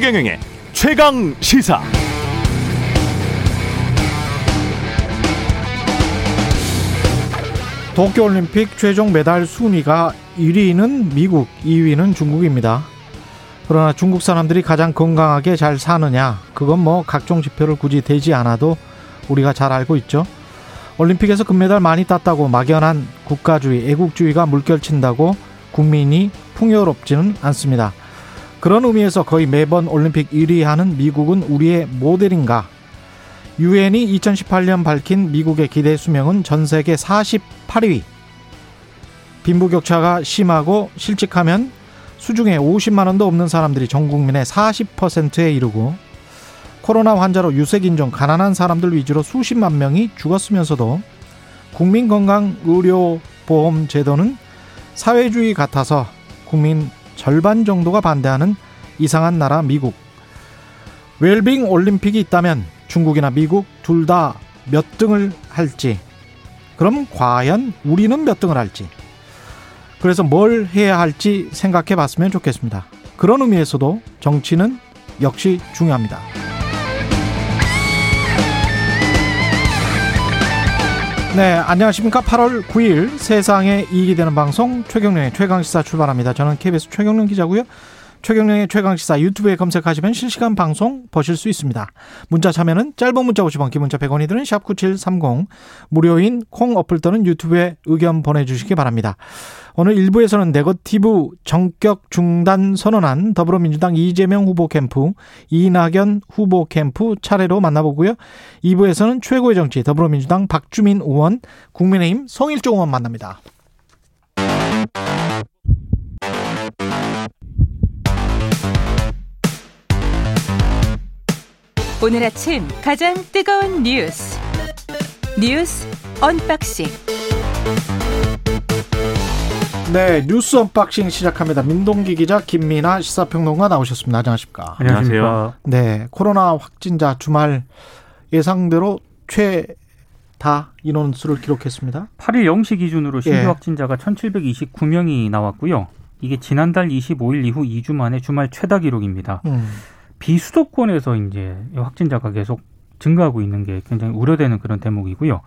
최경영의 최강 시사. 도쿄올림픽 최종 메달 순위가 1위는 미국, 2위는 중국입니다. 그러나 중국 사람들이 가장 건강하게 잘 사느냐, 그건 뭐 각종 지표를 굳이 대지 않아도 우리가 잘 알고 있죠. 올림픽에서 금메달 많이 땄다고 막연한 국가주의, 애국주의가 물결친다고 국민이 풍요롭지는 않습니다. 그런 의미에서 거의 매번 올림픽 1위 하는 미국은 우리의 모델인가? 유엔이 2018년 밝힌 미국의 기대 수명은 전 세계 48위. 빈부격차가 심하고 실직하면 수중에 50만 원도 없는 사람들이 전 국민의 40%에 이르고 코로나 환자로 유색인종 가난한 사람들 위주로 수십만 명이 죽었으면서도 국민건강의료보험 제도는 사회주의 같아서 국민 절반 정도가 반대하는 이상한 나라 미국. 웰빙 올림픽이 있다면 중국이나 미국 둘 다 몇 등을 할지. 그럼 과연 우리는 몇 등을 할지. 그래서 뭘 해야 할지 생각해 봤으면 좋겠습니다. 그런 의미에서도 정치는 역시 중요합니다. 네, 안녕하십니까. 8월 9일 세상에 이익이 되는 방송 최경련의 최강시사 출발합니다. 저는 KBS 최경련 기자고요. 최경련의 최강시사 유튜브에 검색하시면 실시간 방송 보실 수 있습니다. 문자 참여는 짧은 문자 50원, 긴 문자 100원이 드는 샵9730 무료인 콩 어플 또는 유튜브에 의견 보내주시기 바랍니다. 오늘 1부에서는 네거티브 정격 중단 선언한 더불어민주당 이재명 후보 캠프, 이낙연 후보 캠프 차례로 만나보고요. 2부에서는 최고의 정치 더불어민주당 박주민 의원, 국민의힘 성일종 의원 만납니다. 오늘 아침 가장 뜨거운 뉴스 뉴스 언박싱 네, 뉴스 언박싱 시작합니다. 민동기 기자, 김민아 시사평론가 나오셨습니다. 안녕하십니까? 안녕하세요. 네, 코로나 확진자 주말 예상대로 최 다 인원수를 기록했습니다. 8일 0시 기준으로 신규 예. 확진자가 1729명이 나왔고요. 이게 지난달 25일 이후 2주 만에 주말 최다 기록입니다. 음, 비수도권에서 이제 확진자가 계속 증가하고 있는 게 굉장히 우려되는 그런 대목이고요.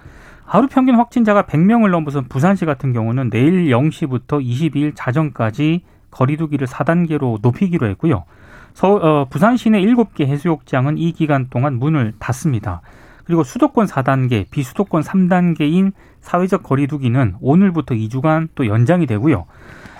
하루 평균 확진자가 100명을 넘어선 부산시 같은 경우는 내일 0시부터 22일 자정까지 거리두기를 4단계로 높이기로 했고요. 서, 어, 부산 시내 7개 해수욕장은 이 기간 동안 문을 닫습니다. 그리고 수도권 4단계, 비수도권 3단계인 사회적 거리두기는 오늘부터 2주간 또 연장이 되고요.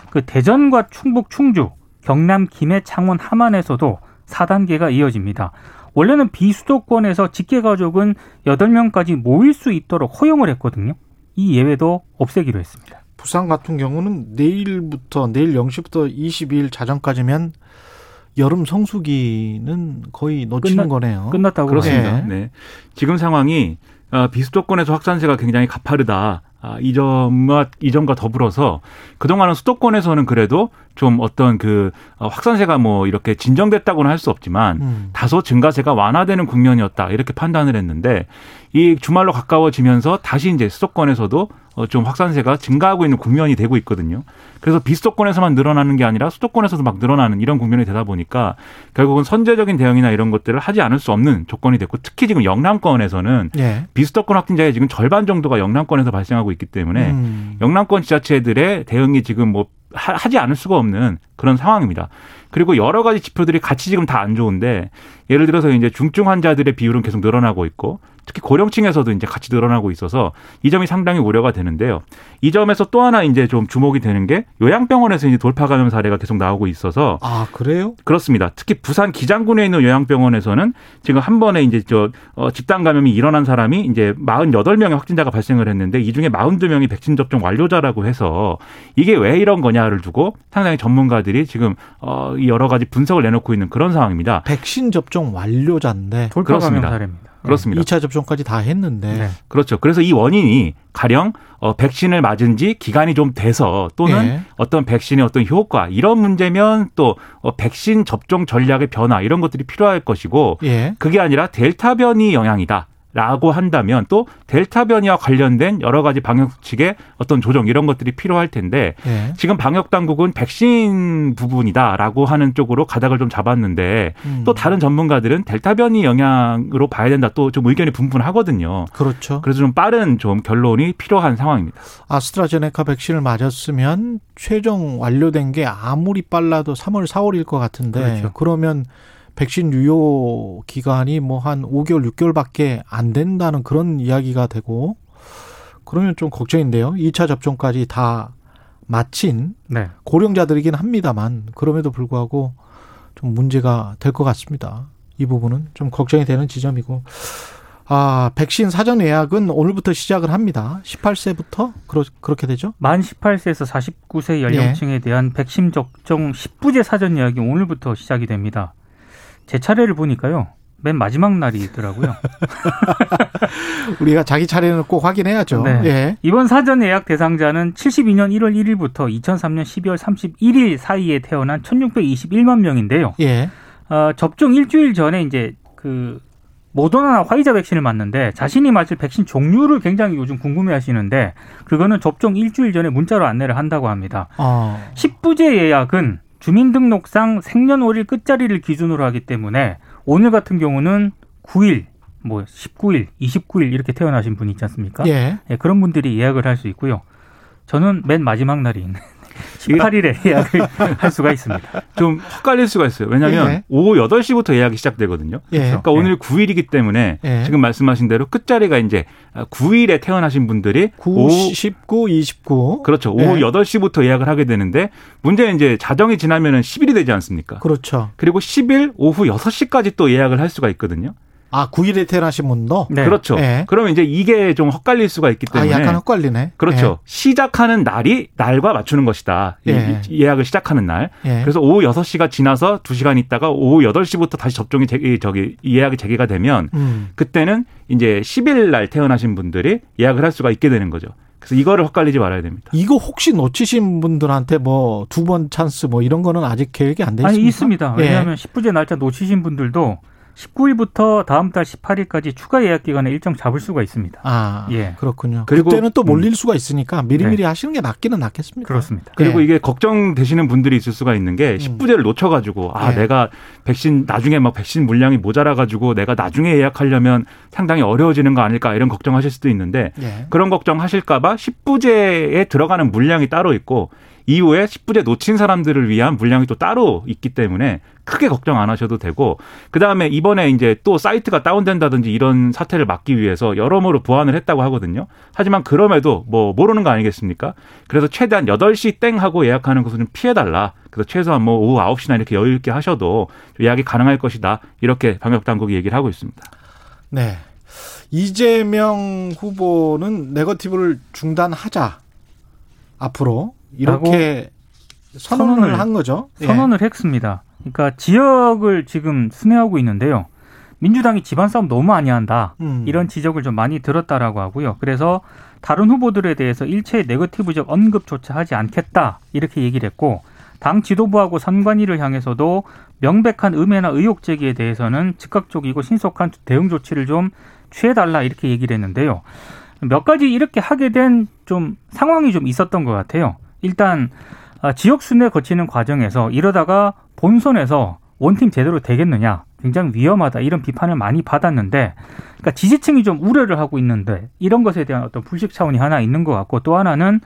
그 대전과 충북 충주, 경남 김해 창원 함안에서도 4단계가 이어집니다. 원래는 비수도권에서 직계가족은 8명까지 모일 수 있도록 허용을 했거든요. 이 예외도 없애기로 했습니다. 부산 같은 경우는 내일부터 내일 0시부터 22일 자정까지면 여름 성수기는 거의 놓치는 끝나- 거네요. 끝났다고 그렇습니다. 네. 네. 지금 상황이 어, 비수도권에서 확산세가 굉장히 가파르다. 아, 이 점과 이 점과 더불어서 그동안은 수도권에서는 그래도 좀 어떤 그 어, 확산세가 뭐 이렇게 진정됐다고는 할 수 없지만 음. 다소 증가세가 완화되는 국면이었다 이렇게 판단을 했는데 이 주말로 가까워지면서 다시 이제 수도권에서도 어, 좀 확산세가 증가하고 있는 국면이 되고 있거든요. 그래서 비수도권에서만 늘어나는 게 아니라 수도권에서도 막 늘어나는 이런 국면이 되다 보니까 결국은 선제적인 대응이나 이런 것들을 하지 않을 수 없는 조건이 됐고 특히 지금 영남권에서는 예. 비수도권 확진자의 지금 절반 정도가 영남권에서 발생하고 있기 때문에 음. 영남권 지자체들의 대응이 지금 뭐 하- 하지 않을 수가 없는 그런 상황입니다. 그리고 여러 가지 지표들이 같이 지금 다 안 좋은데 예를 들어서 이제 중증 환자들의 비율은 계속 늘어나고 있고 특히 고령층에서도 이제 같이 늘어나고 있어서 이 점이 상당히 우려가 되는데요. 이 점에서 또 하나 이제 좀 주목이 되는 게 요양병원에서 이제 돌파 감염 사례가 계속 나오고 있어서 아, 그래요? 그렇습니다. 특히 부산 기장군에 있는 요양병원에서는 지금 한 번에 이제 저 어, 집단 감염이 일어난 사람이 이제 48명의 확진자가 발생을 했는데 이 중에 42명이 백신 접종 완료자라고 해서 이게 왜 이런 거냐를 두고 상당히 전문가들이 지금 어, 이 여러 가지 분석을 내놓고 있는 그런 상황입니다. 백신 접종 완료자인데 돌파 감염 그렇습니다. 사례입니다. 그렇습니다. 2차 접종까지 다 했는데 네. 그렇죠. 그래서 이 원인이 가령 어, 백신을 맞은 지 기간이 좀 돼서 또는 예. 어떤 백신의 어떤 효과 이런 문제면 또 어, 백신 접종 전략의 변화 이런 것들이 필요할 것이고 예. 그게 아니라 델타 변이 영향이다. 라고 한다면 또 델타 변이와 관련된 여러 가지 방역 수칙의 어떤 조정 이런 것들이 필요할 텐데 예. 지금 방역 당국은 백신 부분이다라고 하는 쪽으로 가닥을 좀 잡았는데 음. 또 다른 전문가들은 델타 변이 영향으로 봐야 된다 또 좀 의견이 분분하거든요. 그렇죠. 그래서 좀 빠른 좀 결론이 필요한 상황입니다. 아스트라제네카 백신을 맞았으면 최종 완료된 게 아무리 빨라도 3월, 4월일 것 같은데 그렇죠. 그러면 백신 유효 기간이 뭐 한 5개월, 6개월밖에 안 된다는 그런 이야기가 되고 그러면 좀 걱정인데요. 2차 접종까지 다 마친 네. 고령자들이긴 합니다만 그럼에도 불구하고 좀 문제가 될 것 같습니다. 이 부분은 좀 걱정이 되는 지점이고 아 백신 사전 예약은 오늘부터 시작을 합니다. 18세부터 그러, 그렇게 되죠? 만 18세에서 49세 연령층에 대한 백신 접종 10부제 사전 예약이 오늘부터 시작이 됩니다. 제 차례를 보니까요. 맨 마지막 날이 있더라고요. 우리가 자기 차례는 꼭 확인해야죠. 네. 예. 이번 사전 예약 대상자는 72년 1월 1일부터 2003년 12월 31일 사이에 태어난 1621만 명인데요. 예. 어, 접종 일주일 전에 이제 그 모더나나 화이자 백신을 맞는데 자신이 맞을 백신 종류를 굉장히 요즘 궁금해 하시는데 그거는 접종 일주일 전에 문자로 안내를 한다고 합니다. 어. 10부제 예약은 주민등록상 생년월일 끝자리를 기준으로 하기 때문에 오늘 같은 경우는 9일, 뭐 19일, 29일 이렇게 태어나신 분이 있지 않습니까? 예. 예, 그런 분들이 예약을 할 수 있고요. 저는 맨 마지막 날인 18일에 예약을 할 수가 있습니다. 좀 헷갈릴 수가 있어요. 왜냐하면 예. 오후 8시부터 예약이 시작되거든요. 예. 그러니까 오늘 9일이기 때문에 예. 지금 말씀하신 대로 끝자리가 이제 9일에 태어나신 분들이 9, 오후 19, 29. 그렇죠. 오후 예. 8시부터 예약을 하게 되는데 문제는 이제 자정이 지나면은 10일이 되지 않습니까? 그렇죠. 그리고 10일 오후 6시까지 또 예약을 할 수가 있거든요. 아, 9일에 태어나신 분도? 네. 그렇죠. 예. 그러면 이제 이게 좀 헛갈릴 수가 있기 아, 때문에 약간 헛갈리네. 그렇죠. 시작하는 날이 날과 맞추는 것이다. 이- 예. 이 예약을 시작하는 날. 예. 그래서 오후 6시가 지나서 2시간 있다가 오후 8시부터 다시 접종이 재, 이- 저기 이 예약이 재개가 되면 음. 그때는 이제 10일 날 태어나신 분들이 예약을 할 수가 있게 되는 거죠. 그래서 이거를 헛갈리지 말아야 됩니다. 이거 혹시 놓치신 분들한테 뭐 두 번 찬스 뭐 이런 거는 아직 계획이 안돼 있습니까? 아니 있습니다. 예. 왜냐하면 10부제 날짜 놓치신 분들도 19일부터 다음 달 18일까지 추가 예약 기간에 일정 잡을 수가 있습니다. 아, 예. 그렇군요. 그리고- 그때는 또 몰릴 수가 있으니까 미리미리 네. 하시는 게 낫기는 낫겠습니다. 그렇습니다. 그리고 예. 이게 걱정되시는 분들이 있을 수가 있는 게 10부제를 놓쳐 가지고 아 예. 내가 백신 나중에 막 백신 물량이 모자라 가지고 내가 나중에 예약하려면 상당히 어려워지는 거 아닐까 이런 걱정하실 수도 있는데 예. 그런 걱정하실까 봐 10부제에 들어가는 물량이 따로 있고 이후에 10부제 놓친 사람들을 위한 물량이 또 따로 있기 때문에 크게 걱정 안 하셔도 되고 그다음에 이번에 이제 또 사이트가 다운된다든지 이런 사태를 막기 위해서 여러모로 보완을 했다고 하거든요. 하지만 그럼에도 뭐 모르는 거 아니겠습니까? 그래서 최대한 8시 땡 하고 예약하는 것을 좀 피해 달라. 그래서 최소한 뭐 오후 9시나 이렇게 여유 있게 하셔도 예약이 가능할 것이다. 이렇게 방역 당국이 얘기를 하고 있습니다. 네. 이재명 후보는 네거티브를 중단하자. 앞으로 이렇게 선언을, 선언을 한 거죠. 예. 선언을 했습니다. 그러니까 지역을 지금 순회하고 있는데요. 민주당이 집안 싸움 너무 많이 한다. 음. 이런 지적을 좀 많이 들었다라고 하고요. 그래서 다른 후보들에 대해서 일체 네거티브적 언급조차 하지 않겠다. 이렇게 얘기를 했고 당 지도부하고 선관위를 향해서도 명백한 음해나 의혹 제기에 대해서는 즉각적이고 신속한 대응 조치를 좀 취해달라 이렇게 얘기를 했는데요. 몇 가지 이렇게 하게 된 좀 상황이 좀 있었던 것 같아요. 일단 아, 지역 순회 거치는 과정에서 이러다가 본선에서 원팀 제대로 되겠느냐 굉장히 위험하다 이런 비판을 많이 받았는데 그러니까 지지층이 좀 우려를 하고 있는데 이런 것에 대한 어떤 불식 차원이 하나 있는 것 같고 또 하나는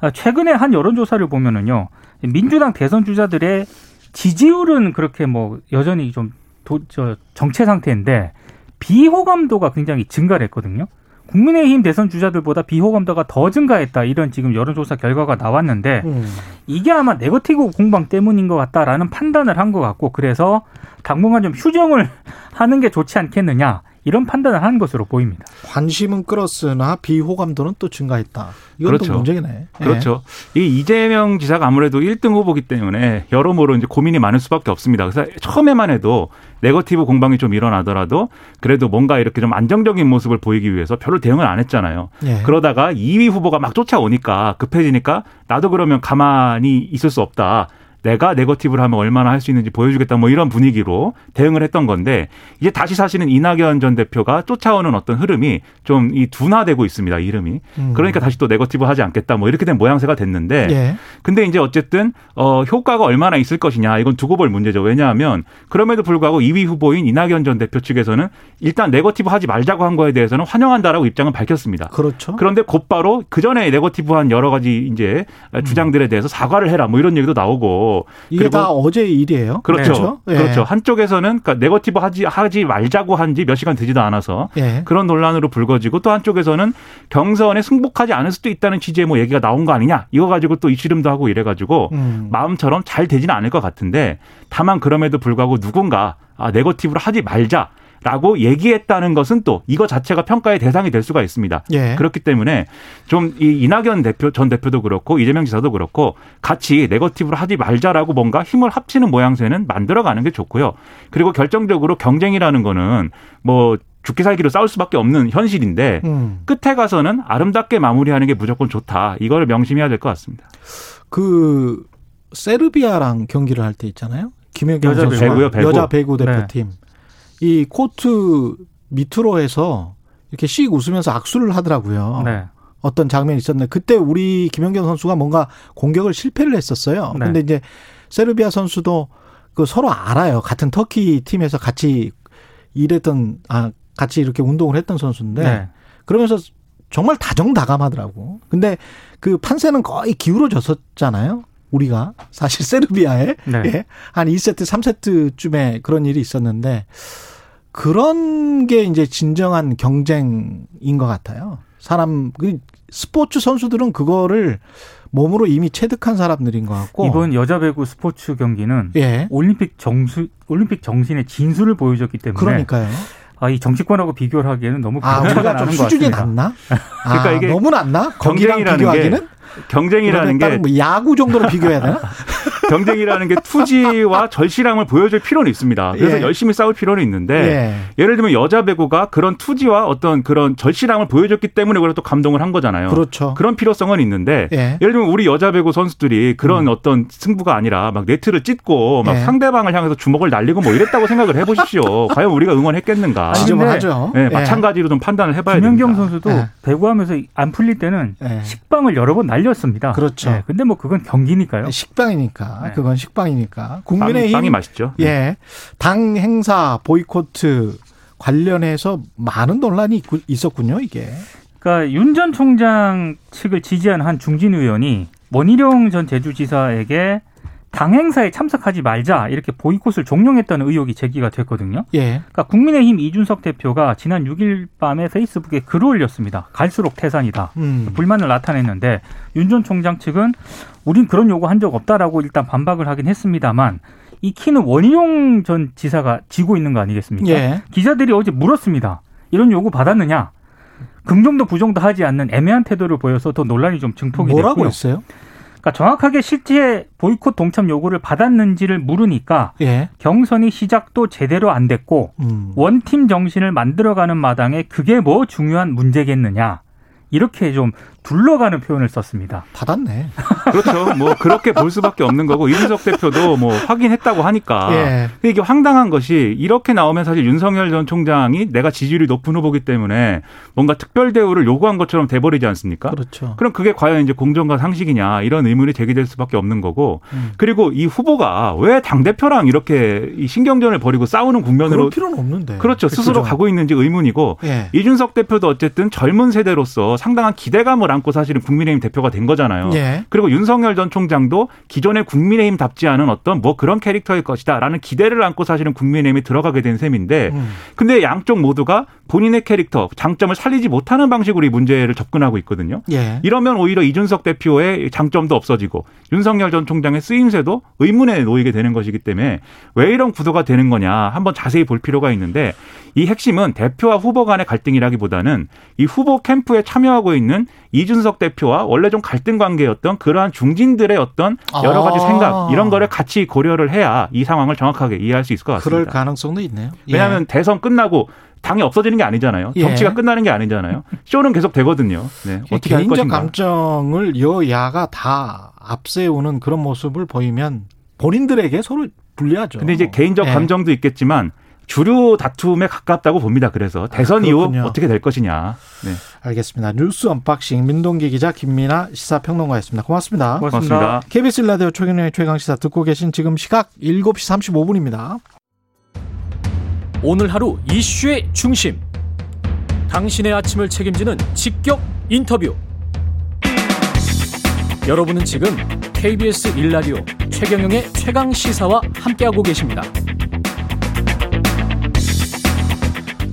아, 최근에 한 여론조사를 보면은요 민주당 대선 주자들의 지지율은 그렇게 뭐 여전히 좀 도, 저, 정체 상태인데 비호감도가 굉장히 증가를 했거든요. 국민의힘 대선 주자들보다 비호감도가 더 증가했다 이런 지금 여론조사 결과가 나왔는데 음. 이게 아마 네거티브 공방 때문인 것 같다라는 판단을 한 것 같고 그래서 당분간 좀 휴정을 하는 게 좋지 않겠느냐 이런 판단을 한 것으로 보입니다. 관심은 끌었으나 비호감도는 또 증가했다. 이건 또 그렇죠. 문제네. 예. 그렇죠. 이 이재명 지사가 아무래도 1등 후보기 때문에 여러모로 이제 고민이 많을 수밖에 없습니다. 그래서 처음에만 해도 네거티브 공방이 좀 일어나더라도 그래도 뭔가 이렇게 좀 안정적인 모습을 보이기 위해서 별로 대응을 안 했잖아요. 예. 그러다가 2위 후보가 막 쫓아오니까 급해지니까 나도 그러면 가만히 있을 수 없다. 내가 네거티브를 하면 얼마나 할 수 있는지 보여주겠다 뭐 이런 분위기로 대응을 했던 건데 이제 다시 사실은 이낙연 전 대표가 쫓아오는 어떤 흐름이 좀 이 둔화되고 있습니다. 이름이. 음. 그러니까 다시 또 네거티브 하지 않겠다 뭐 이렇게 된 모양새가 됐는데 예. 근데 이제 어쨌든 어 효과가 얼마나 있을 것이냐 이건 두고 볼 문제죠. 왜냐하면 그럼에도 불구하고 2위 후보인 이낙연 전 대표 측에서는 일단 네거티브 하지 말자고 한 거에 대해서는 환영한다라고 입장을 밝혔습니다. 그렇죠. 그런데 곧바로 그 전에 네거티브한 여러 가지 이제 주장들에 대해서 사과를 해라 뭐 이런 얘기도 나오고 이게 그리고 다 어제 일이에요. 그렇죠. 예. 그렇죠. 한쪽에서는 그러니까 네거티브 하지 하지 말자고 한 지 몇 시간 되지도 않아서 예. 그런 논란으로 불거지고 또 한쪽에서는 경선에 승복하지 않을 수도 있다는 취지의 뭐 얘기가 나온 거 아니냐 이거 가지고 또 이씨름도 하고 이래 가지고 음. 마음처럼 잘 되지는 않을 것 같은데 다만 그럼에도 불구하고 누군가 아 네거티브를 하지 말자. 라고 얘기했다는 것은 또 이거 자체가 평가의 대상이 될 수가 있습니다. 예. 그렇기 때문에 좀 이 이낙연 대표 전 대표도 그렇고 이재명 지사도 그렇고 같이 네거티브를 하지 말자라고 뭔가 힘을 합치는 모양새는 만들어가는 게 좋고요. 그리고 결정적으로 경쟁이라는 거는 뭐 죽기 살기로 싸울 수밖에 없는 현실인데 음. 끝에 가서는 아름답게 마무리하는 게 무조건 좋다. 이걸 명심해야 될 것 같습니다. 그 세르비아랑 경기를 할 때 있잖아요. 김연경 여자 선수 배구요, 배구. 여자 배구 네. 대표팀 이 코트 밑으로 해서 이렇게 씩 웃으면서 악수를 하더라고요. 네. 어떤 장면이 있었는데 그때 우리 김연경 선수가 뭔가 공격을 실패를 했었어요. 네. 근데 이제 세르비아 선수도 그 서로 알아요. 같은 터키 팀에서 같이 일했던 아 같이 이렇게 운동을 했던 선수인데 네. 그러면서 정말 다정다감하더라고. 근데 그 판세는 거의 기울어졌었잖아요. 우리가 사실 세르비아에 네. 예, 한 2세트, 3세트쯤에 그런 일이 있었는데 그런 게 이제 진정한 경쟁인 것 같아요. 사람 그 스포츠 선수들은 그거를 몸으로 이미 체득한 사람들인 것 같고 이번 여자 배구 스포츠 경기는 예 올림픽 정수 올림픽 정신의 진수를 보여줬기 때문에 그러니까요. 아, 이 정치권하고 비교를 하기에는 너무 아 우리가 좀 수준이 같습니다. 낮나? 그러니까 아, 이게 너무 낮나? 거기랑 비교하기는 경쟁이라는 게 뭐 야구 정도로 비교해야 되나? 경쟁이라는 게 투지와 절실함을 보여줄 필요는 있습니다. 그래서 예. 열심히 싸울 필요는 있는데 예. 예를 들면 여자 배구가 그런 투지와 어떤 그런 절실함을 보여줬기 때문에 또 감동을 한 거잖아요. 그렇죠. 런 필요성은 있는데 예. 예를 들면 우리 여자 배구 선수들이 그런 어떤 승부가 아니라 막 네트를 찢고 막 예. 상대방을 향해서 주먹을 날리고 뭐 이랬다고 생각을 해보십시오. 과연 우리가 응원했겠는가? 아니, 지적을 근데 하죠. 네, 예. 마찬가지로 좀 판단을 해봐야 김연경 됩니다. 선수도 예. 배구하면서 안 풀릴 때는 예. 식빵을 여러 번 날 렸습니다. 그렇죠. 예, 근데 뭐 그건 경기니까요. 식빵이니까 네. 그건 식빵이니까 빵이, 국민의힘 빵이 맛있죠. 예. 당 행사 보이코트 관련해서 많은 논란이 있고- 있었군요, 이게. 그러니까 윤 전 총장 측을 지지한 한 중진 의원이 원희룡 전 제주지사에게 당 행사에 참석하지 말자 이렇게 보이콧을 종용했다는 의혹이 제기가 됐거든요. 예. 그러니까 국민의힘 이준석 대표가 지난 6일 밤에 페이스북에 글을 올렸습니다. 갈수록 태산이다. 음. 불만을 나타냈는데 윤 전 총장 측은 우린 그런 요구 한 적 없다라고 일단 반박을 하긴 했습니다만 이 키는 원희룡 전 지사가 지고 있는 거 아니겠습니까? 예. 기자들이 어제 물었습니다. 이런 요구 받았느냐? 긍정도 부정도 하지 않는 애매한 태도를 보여서 더 논란이 좀 증폭이 뭐라고 됐고요. 했어요? 그러니까 정확하게 실제 보이콧 동참 요구를 받았는지를 물으니까 예. 경선이 시작도 제대로 안 됐고 음. 원팀 정신을 만들어가는 마당에 그게 뭐 중요한 문제겠느냐 이렇게 좀 둘러가는 표현을 썼습니다. 받았네. 그렇죠. 뭐 그렇게 볼 수밖에 없는 거고 이준석 대표도 뭐 확인했다고 하니까 예. 근데 이게 황당한 것이 이렇게 나오면 사실 윤석열 전 총장이 내가 지지율이 높은 후보기 때문에 뭔가 특별 대우를 요구한 것처럼 돼버리지 않습니까? 그렇죠. 그럼 그게 과연 이제 공정과 상식이냐 이런 의문이 제기될 수밖에 없는 거고 음. 그리고 이 후보가 왜 당 대표랑 이렇게 이 신경전을 벌이고 싸우는 국면으로 필요는 없는데. 그렇죠 스스로 그죠? 가고 있는지 의문이고 예. 이준석 대표도 어쨌든 젊은 세대로서 상당한 기대감을 안고 사실은 국민의힘 대표가 된 거잖아요. 예. 그리고 윤석열 전 총장도 기존의 국민의힘답지 않은 어떤 뭐 그런 캐릭터일 것이다라는 기대를 안고 사실은 국민의힘에 들어가게 된 셈인데 음. 근데 양쪽 모두가 본인의 캐릭터, 장점을 살리지 못하는 방식으로 이 문제를 접근하고 있거든요. 예. 이러면 오히려 이준석 대표의 장점도 없어지고 윤석열 전 총장의 쓰임새도 의문에 놓이게 되는 것이기 때문에 왜 이런 구도가 되는 거냐 한번 자세히 볼 필요가 있는데 이 핵심은 대표와 후보 간의 갈등이라기보다는 이 후보 캠프에 참여하고 있는 이준석 대표와 원래 좀 갈등 관계였던 그러한 중진들의 어떤 여러 가지 아. 생각 이런 거를 같이 고려를 해야 이 상황을 정확하게 이해할 수 있을 것 그럴 같습니다. 가능성도 있네요. 예. 왜냐하면 대선 끝나고 당이 없어지는 게 아니잖아요. 예. 정치가 끝나는 게 아니잖아요. 쇼는 계속 되거든요. 네. 어떻게 할 개인적 것인가. 감정을 여야가 다 앞세우는 그런 모습을 보이면 본인들에게 서로 불리하죠. 근데 이제 개인적 예. 감정도 있겠지만 주류 다툼에 가깝다고 봅니다. 그래서 대선 이후 그렇군요. 어떻게 될 것이냐. 네. 알겠습니다. 뉴스 언박싱 민동기 기자 김민아 시사평론가였습니다. 고맙습니다. 고맙습니다. 고맙습니다. KBS 라디오 최경영의 최강시사 듣고 계신 지금 시각 7시 35분입니다. 오늘 하루 이슈의 중심. 당신의 아침을 책임지는 직격 인터뷰. 여러분은 지금 KBS 일라디오 최경영의 최강 시사와 함께하고 계십니다.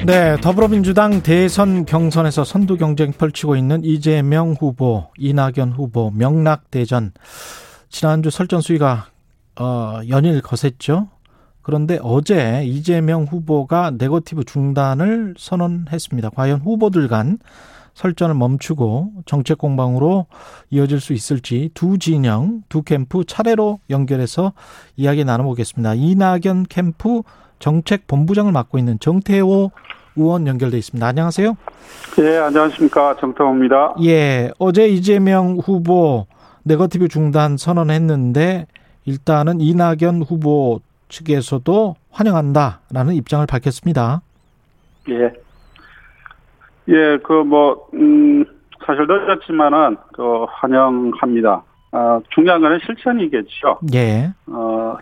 네, 더불어민주당 대선 경선에서 선두 경쟁 펼치고 있는 이재명 후보, 이낙연 후보 명락 대전 지난주 설전 수위가 어, 연일 거셌죠. 그런데 어제 이재명 후보가 네거티브 중단을 선언했습니다. 과연 후보들 간 설전을 멈추고 정책 공방으로 이어질 수 있을지 두 진영, 두 캠프 차례로 연결해서 이야기 나눠보겠습니다. 이낙연 캠프 정책 본부장을 맡고 있는 정태호 의원 연결돼 있습니다. 안녕하세요. 예, 안녕하십니까. 정태호입니다. 예, 어제 이재명 후보 네거티브 중단 선언했는데 일단은 이낙연 후보 측에서도 환영한다라는 입장을 밝혔습니다. 예. 예, 그, 뭐, 음, 사실 늦었지만은, 그, 환영합니다. 아, 중요한 거는 실천이겠죠. 예, 어,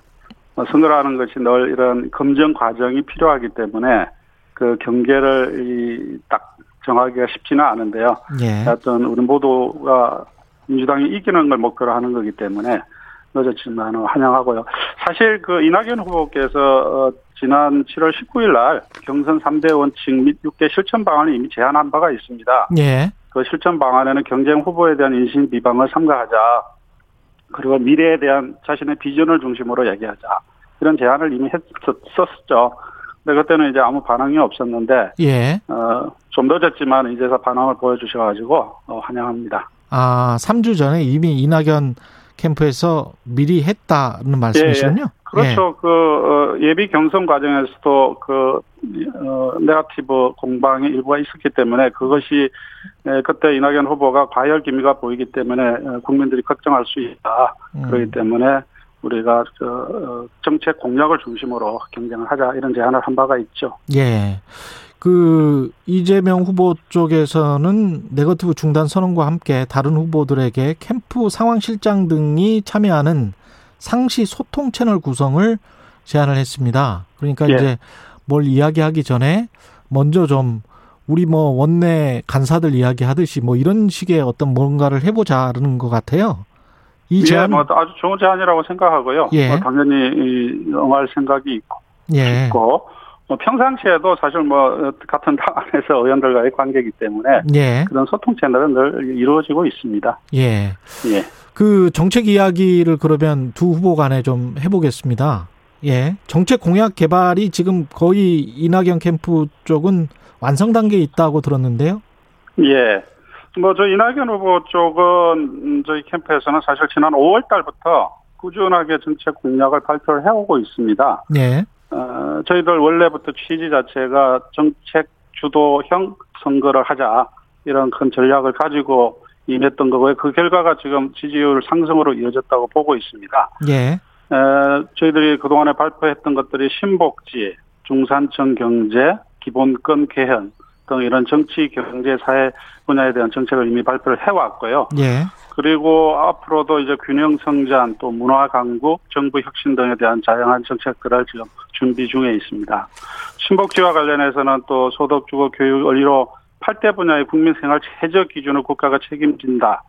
선거라는 것이 늘 이런 검증 과정이 필요하기 때문에 그 경계를 이, 딱 정하기가 쉽지는 않은데요. 예, 하여튼 우리 모두가 민주당이 이기는 걸 목표로 하는 거기 때문에 늦었지만 환영하고요. 사실 그 이낙연 후보께서 어, 지난 7월 19일 날 경선 3대 원칙 및 6대 실천 방안을 이미 제안한 바가 있습니다. 예, 그 실천 방안에는 경쟁 후보에 대한 인신 비방을 삼가하자. 그리고 미래에 대한 자신의 비전을 중심으로 얘기하자. 이런 제안을 이미 했었죠. 근데 그때는 이제 아무 반응이 없었는데 예. 어, 좀 늦었지만 이제서 반응을 보여주셔가지고 어, 환영합니다. 아, 3주 전에 이미 이낙연 캠프에서 미리 했다는 말씀이시군요. 그렇죠. 그 어, 예비 경선 과정에서도 그 어, 네가티브 공방의 일부가 있었기 때문에 그것이 에, 그때 이낙연 후보가 과열 기미가 보이기 때문에 어, 국민들이 걱정할 수 있다. 예. 음. 그렇기 때문에 우리가 저, 어, 정책 공약을 중심으로 경쟁을 하자 이런 제안을 한 바가 있죠. 예. 그 이재명 후보 쪽에서는 네거티브 중단 선언과 함께 다른 후보들에게 캠프 상황 실장 등이 참여하는 상시 소통 채널 구성을 제안을 했습니다. 그러니까 예. 이제 뭘 이야기하기 전에 먼저 좀 우리 뭐 원내 간사들 이야기 하듯이 뭐 이런 식의 어떤 뭔가를 해보자는 것 같아요. 이 예, 제안, 뭐 아주 좋은 제안이라고 생각하고요. 예. 뭐 당연히 이, 응할 생각이 있고. 예, 있고 뭐 평상시에도 사실 뭐 같은 당 안에서 의원들과의 관계이기 때문에 예, 그런 소통 채널은 늘 이루어지고 있습니다. 예. 예. 그 정책 이야기를 그러면 두 후보 간에 좀 해보겠습니다. 예. 정책 공약 개발이 지금 거의 이낙연 캠프 쪽은 완성 단계에 있다고 들었는데요. 예. 뭐 저 이낙연 후보 쪽은 음, 저희 캠프에서는 사실 지난 5월 달부터 꾸준하게 정책 공약을 발표를 해오고 있습니다. 예. 어, 저희들 원래부터 취지 자체가 정책 주도형 선거를 하자 이런 큰 전략을 가지고 임했던 거고요. 그 결과가 지금 지지율 상승으로 이어졌다고 보고 있습니다. 예. 에, 저희들이 그동안에 발표했던 것들이 신복지, 중산층 경제, 기본권 개헌 등 이런 정치, 경제, 사회 분야에 대한 정책을 이미 발표를 해왔고요. 예. 그리고 앞으로도 이제 균형 성장, 또 문화 강국, 정부 혁신 등에 대한 다양한 정책들을 지금 준비 중에 있습니다. 신복지와 관련해서는 또 소득 주거 교육 원리로 8대 분야의 국민 생활 최저 기준을 국가가 책임진다.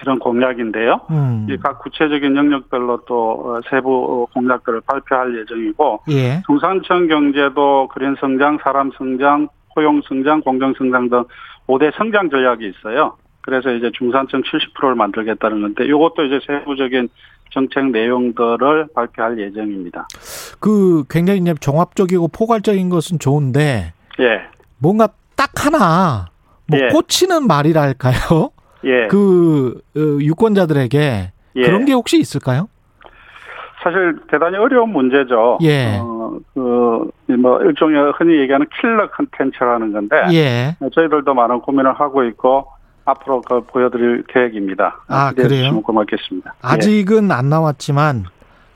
이런 공약인데요. 음. 이각 구체적인 영역별로 또 어, 세부 공약들을 발표할 예정이고 예. 중산층 경제도 그린 성장, 사람 성장, 포용 성장, 공정 성장 등 5대 성장 전략이 있어요. 그래서 이제 중산층 70%를 만들겠다는 건데 이것도 이제 세부적인 정책 내용들을 발표할 예정입니다. 그 굉장히 이제 종합적이고 포괄적인 것은 좋은데 예. 뭔가 딱 하나 뭐 예. 꽂히는 말이랄까요? 예. 그 어, 유권자들에게 예. 그런 게 혹시 있을까요? 사실 대단히 어려운 문제죠. 예. 어, 그, 뭐, 일종의 흔히 얘기하는 킬러 컨텐츠라는 건데, 예. 저희들도 많은 고민을 하고 있고, 앞으로 그 보여드릴 계획입니다. 아, 그래요? 고맙겠습니다. 예. 아직은 안 나왔지만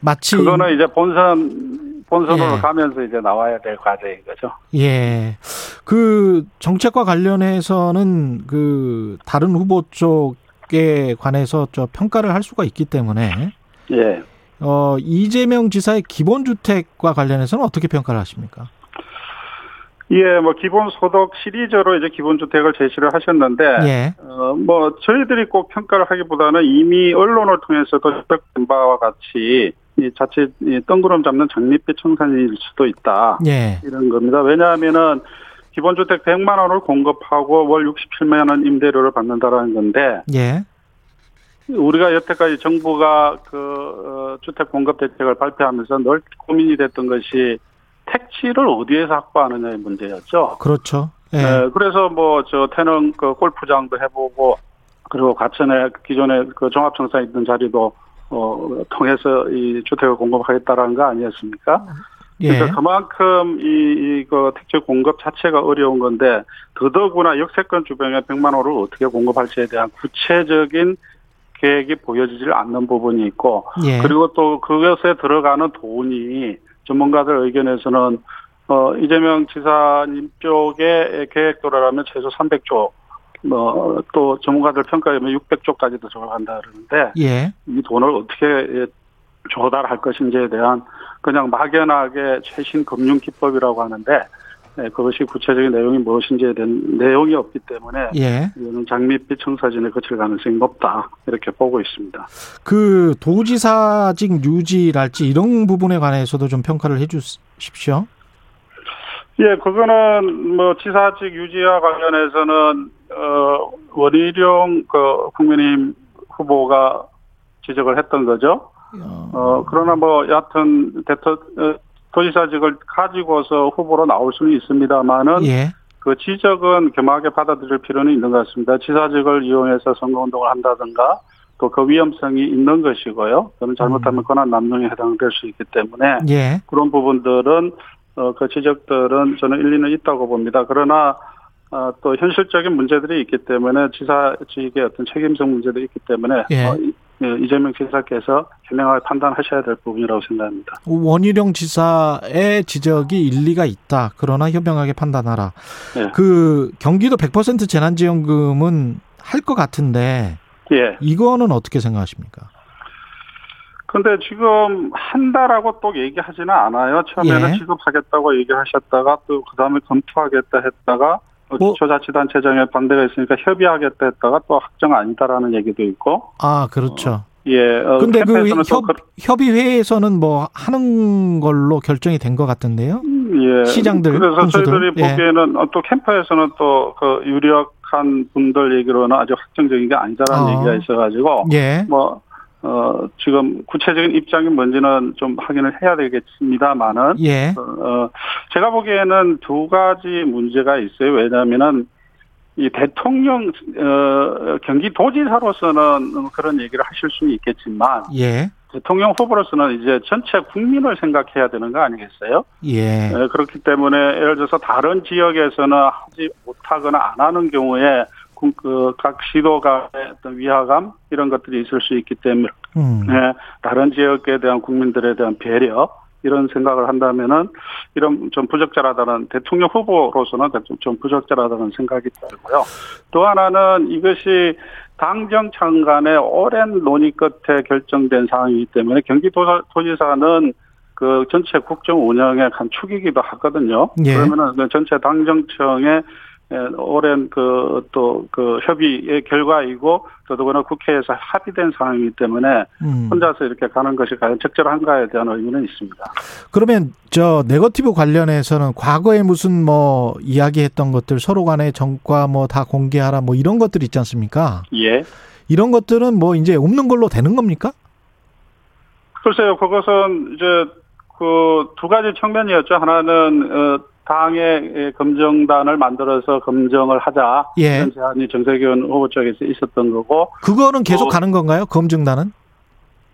마치 그거는 이제 본선 본선으로 예. 가면서 이제 나와야 될 과제인 거죠. 예. 그 정책과 관련해서는 그 다른 후보 쪽에 관해서 저 평가를 할 수가 있기 때문에 예. 어 이재명 지사의 기본주택과 관련해서는 어떻게 평가를 하십니까? 예, 뭐 기본 소득 시리즈로 이제 기본 주택을 제시를 하셨는데 예. 어, 뭐 저희들이 꼭 평가를 하기보다는 이미 언론을 통해서도 지적된 바와 같이 이 자칫 이 뜬구름 잡는 장밋빛 청산일 수도 있다. 예. 이런 겁니다. 왜냐하면은 기본주택 100만 원을 공급하고 월 67만 원 임대료를 받는다라는 건데 예. 우리가 여태까지 정부가 그 어, 주택 공급 대책을 발표하면서 늘 고민이 됐던 것이 택지를 어디에서 확보하느냐의 문제였죠. 그렇죠. 예. 네, 그래서 뭐 저 태릉 그 골프장도 해보고 그리고 과천에 기존에 그 종합청사 있던 자리도 어 통해서 이 주택을 공급하겠다라는 거 아니었습니까? 예. 그러니까 그만큼 이, 이거 택지 공급 자체가 어려운 건데 더더구나 역세권 주변에 100만 호를 어떻게 공급할지에 대한 구체적인 계획이 보여지질 않는 부분이 있고 예. 그리고 또 그것에 들어가는 돈이 전문가들 의견에서는 어 이재명 지사님 쪽의 계획도라면 최소 300조 뭐또 전문가들 평가에 보면 600조까지도 들어간다 그러는데 예. 이 돈을 어떻게 조달할 것인지에 대한 그냥 막연하게 최신 금융 기법이라고 하는데 예, 그것이 구체적인 내용이 무엇인지에 대한 내용이 없기 때문에 예. 이거는 장밋빛 청사진에 거칠 가능성이 높다 이렇게 보고 있습니다. 그 도지사직 유지랄지 이런 부분에 관해서도 좀 평가를 해 주십시오. 예, 그거는 뭐 지사직 유지와 관련해서는 어 원희룡 그 국민의힘 후보가 지적을 했던 거죠. 어 그러나 뭐 여하튼 대토 어, 도지사직을 가지고서 후보로 나올 수는 있습니다만은 예. 그 지적은 겸하게 받아들일 필요는 있는 것 같습니다. 지사직을 이용해서 선거운동을 한다든가 또 그 위험성이 있는 것이고요. 그는 잘못하면 권한 남용에 해당될 수 있기 때문에 예. 그런 부분들은 어, 그 지적들은 저는 일리는 있다고 봅니다. 그러나 어, 또 현실적인 문제들이 있기 때문에 지사직의 어떤 책임성 문제도 있기 때문에 예. 어, 이- 예, 이재명 지사께서 현명하게 판단하셔야 될 부분이라고 생각합니다. 원희룡 지사의 지적이 일리가 있다. 그러나 현명하게 판단하라. 예. 그 경기도 100% 재난지원금은 할 것 같은데 예. 이거는 어떻게 생각하십니까? 근데 지금 한다라고 또 얘기하지는 않아요. 처음에는 예. 지급하겠다고 얘기하셨다가 또 그다음에 검토하겠다 했다가 또 뭐- 기초자치단체장에 반대가 있으니까 협의하겠다 했다가 또 확정 아니다라는 얘기도 있고 아, 그렇죠. 예. 어, 근데 그 협, 협의회에서는 뭐 하는 걸로 결정이 된 것 같은데요. 예. 시장들, 그래서 군수들. 저희들이 예. 보기에는 어, 또 캠프에서는 또 그 유력 한 분들 얘기로는 아주 확정적인 게 아니다라는 어. 얘기가 있어가지고 예. 뭐 어, 지금 구체적인 입장이 뭔지는 좀 확인을 해야 되겠습니다만은 예. 어, 어, 제가 보기에는 두 가지 문제가 있어요. 왜냐하면은 이 대통령 어, 경기도지사로서는 그런 얘기를 하실 수는 있겠지만 예. 대통령 후보로서는 이제 전체 국민을 생각해야 되는 거 아니겠어요? 예. 네, 그렇기 때문에 예를 들어서 다른 지역에서는 하지 못하거나 안 하는 경우에 각 시도 간의 어떤 위화감 이런 것들이 있을 수 있기 때문에 음. 네, 다른 지역에 대한 국민들에 대한 배려 이런 생각을 한다면은 이런 좀 부적절하다는 대통령 후보로서는 좀- 좀 부적절하다는 생각이 들고요. 또 하나는 이것이 당정청 간의 오랜 논의 끝에 결정된 사항이기 때문에 경기도지사는 그 전체 국정 운영의 한 축이기도 하거든요. 예. 그러면은 그 전체 당정청의 에, 오랜 그또그 협의의 결과이고 더더구나 국회에서 합의된 상황이기 때문에 음. 혼자서 이렇게 가는 것이 과연 적절한가에 대한 의문은 있습니다. 그러면 저 네거티브 관련해서는 과거에 무슨 뭐 이야기했던 것들 서로 간의 정과 뭐 다 공개하라 뭐 이런 것들 있지 않습니까? 예. 이런 것들은 뭐 이제 없는 걸로 되는 겁니까? 글쎄요, 그것은 이제 그 두 가지 측면이었죠. 하나는 어, 당의 검증단을 만들어서 검증을 하자 예. 이런 제안이 정세균 후보 쪽에서 있었던 거고, 그거는 계속 어. 가는 건가요? 검증단은?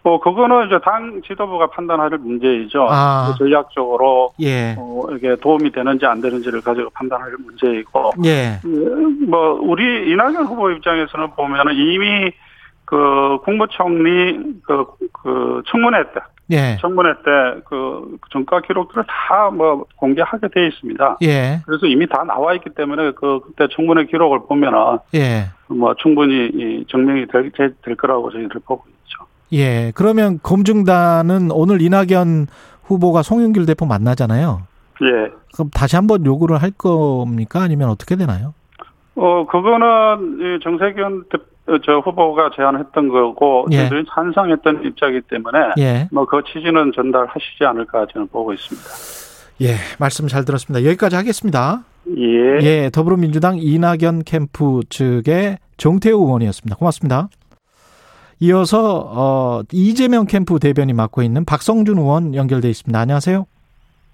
뭐 그거는 이제 당 지도부가 판단할 문제이죠. 아. 그 전략적으로 예. 어, 이게 도움이 되는지 안 되는지를 가지고 판단할 문제이고, 예. 뭐 우리 이낙연 후보 입장에서는 보면은 이미 그 국무총리 그, 그 청문회 때 예. 청문회 때 그 정가 기록들을 다 뭐 공개하게 돼 있습니다. 예. 그래서 이미 다 나와 있기 때문에 그 그때 청문회 기록을 보면은 예. 뭐 충분히 이 증명이 될, 될, 될 거라고 저희들 보고 있죠. 예. 그러면 검증단은 오늘 이낙연 후보가 송영길 대표 만나잖아요. 예. 그럼 다시 한번 요구를 할 겁니까? 아니면 어떻게 되나요? 어 그거는 이 정세균 대- 어, 저 후보가 제안했던 거고 예. 저희들이 찬성했던 입장이기 때문에 예. 뭐그 취지는 전달하시지 않을까 저는 보고 있습니다. 예. 말씀 잘 들었습니다. 여기까지 하겠습니다. 예. 예. 더불어민주당 이낙연 캠프 측의 정태우 의원이었습니다. 고맙습니다. 이어서 어 이재명 캠프 대변인 맡고 있는 박성준 의원 연결돼 있습니다. 안녕하세요.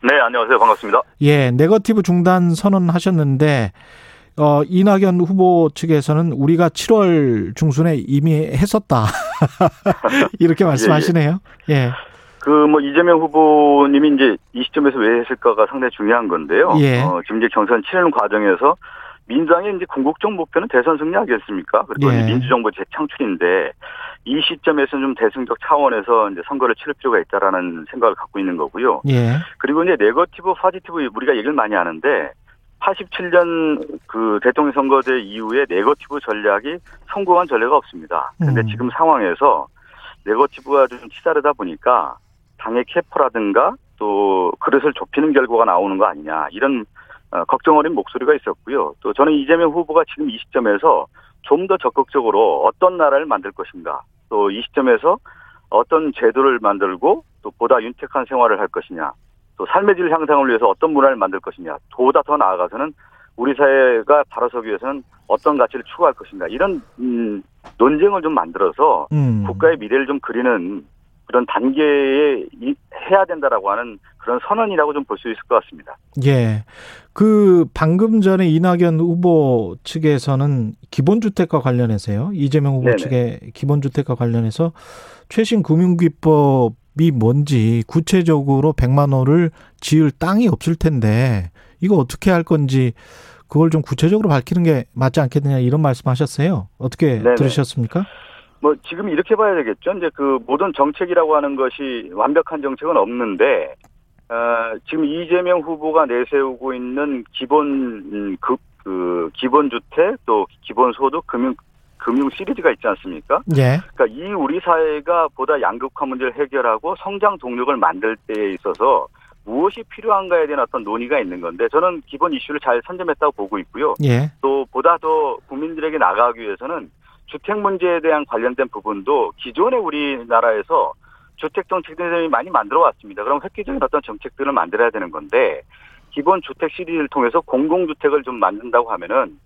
네, 안녕하세요. 반갑습니다. 예, 네거티브 중단 선언하셨는데 어 이낙연 후보 측에서는 우리가 7월 중순에 이미 했었다. 이렇게 말씀하시네요. 예. 그뭐 이재명 후보님이 이제 이 시점에서 왜 했을까가 상당히 중요한 건데요. 예. 어, 지금 이제 경선 치르는 과정에서 민주당의 이제 궁극적 목표는 대선 승리 아니겠습니까? 그리고 예. 민주정부 재창출인데 이 시점에서는 좀 대승적 차원에서 이제 선거를 치를 필요가 있다라는 생각을 갖고 있는 거고요. 예. 그리고 이제 네거티브, positive 우리가 얘기를 많이 하는데 87년 그 대통령 선거제 이후에 네거티브 전략이 성공한 전례가 없습니다. 근데 음. 지금 상황에서 네거티브가 좀 치닫다 보니까 당의 capa라든가 또 그릇을 좁히는 결과가 나오는 거 아니냐 이런 어, 걱정 어린 목소리가 있었고요. 또 저는 이재명 후보가 지금 이 시점에서 좀 더 적극적으로 어떤 나라를 만들 것인가 또 이 시점에서 어떤 제도를 만들고 또 보다 윤택한 생활을 할 것이냐 또 삶의 질 향상을 위해서 어떤 문화를 만들 것이냐 보다 더 나아가서는 우리 사회가 바로 서기 위해서는 어떤 가치를 추구할 것인가 이런 음, 논쟁을 좀 만들어서 음. 국가의 미래를 좀 그리는 그런 단계에 이- 해야 된다라고 하는 그런 선언이라고 좀 볼 수 있을 것 같습니다. 예. 그 방금 전에 이낙연 후보 측에서는 기본주택과 관련해서요. 이재명 후보 네네. 측의 기본주택과 관련해서 최신 금융기법 이 뭔지 구체적으로 100만 원을 지을 땅이 없을 텐데 이거 어떻게 할 건지 그걸 좀 구체적으로 밝히는 게 맞지 않겠느냐 이런 말씀하셨어요. 어떻게 네네. 들으셨습니까? 뭐 지금 이렇게 봐야 되겠죠. 이제 그 모든 정책이라고 하는 것이 완벽한 정책은 없는데 어, 지금 이재명 후보가 내세우고 있는 기본 음, 그, 그 기본 주택 또 기본 소득 금융 금융 시리즈가 있지 않습니까? 예. 그러니까 이 우리 사회가 보다 양극화 문제를 해결하고 성장 동력을 만들 때에 있어서 무엇이 필요한가에 대한 어떤 논의가 있는 건데 저는 기본 이슈를 잘 선점했다고 보고 있고요. 예. 또 보다 더 국민들에게 나가기 위해서는 주택 문제에 대한 관련된 부분도 기존의 우리나라에서 주택 정책들이 많이 만들어 왔습니다. 그럼 획기적인 어떤 정책들을 만들어야 되는 건데 기본 주택 시리즈를 통해서 공공주택을 좀 만든다고 하면은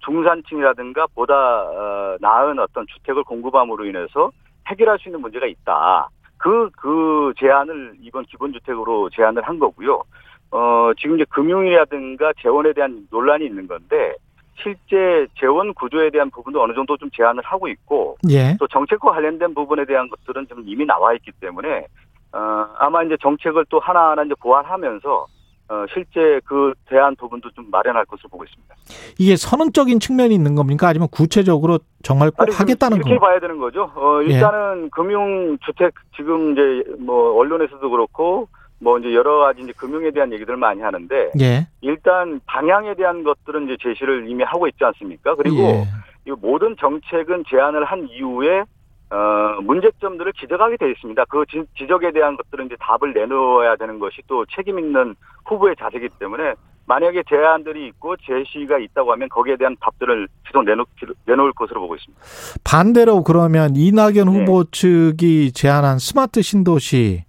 중산층이라든가 보다 어, 나은 어떤 주택을 공급함으로 인해서 해결할 수 있는 문제가 있다. 그, 그 제안을 이번 기본주택으로 제안을 한 거고요. 어, 지금 이제 금융이라든가 재원에 대한 논란이 있는 건데, 실제 재원 구조에 대한 부분도 어느 정도 좀 제안을 하고 있고, 예. 또 정책과 관련된 부분에 대한 것들은 좀 이미 나와 있기 때문에, 어, 아마 이제 정책을 또 하나하나 이제 보완하면서, 어, 실제 그 대안 부분도 좀 마련할 것으로 보고 있습니다. 이게 선언적인 측면이 있는 겁니까? 아니면 구체적으로 정말 꼭 아니, 하겠다는 이렇게 거? 봐야 되는 거죠. 어, 예. 일단은 금융 주택 지금 이제 뭐 언론에서도 그렇고 뭐 이제 여러 가지 이제 금융에 대한 얘기들 많이 하는데 예. 일단 방향에 대한 것들은 이제 제시를 이미 하고 있지 않습니까? 그리고 예. 이 모든 정책은 제안을 한 이후에 어, 문제점들을 지적하게 돼 있습니다. 그 지, 지적에 대한 것들은 이제 답을 내놓아야 되는 것이 또 책임 있는 후보의 자세이기 때문에 만약에 제안들이 있고 제시가 있다고 하면 거기에 대한 답들을 지속 내놓, 내놓을 것으로 보고 있습니다. 반대로 그러면 이낙연 네. 후보 측이 제안한 스마트 신도시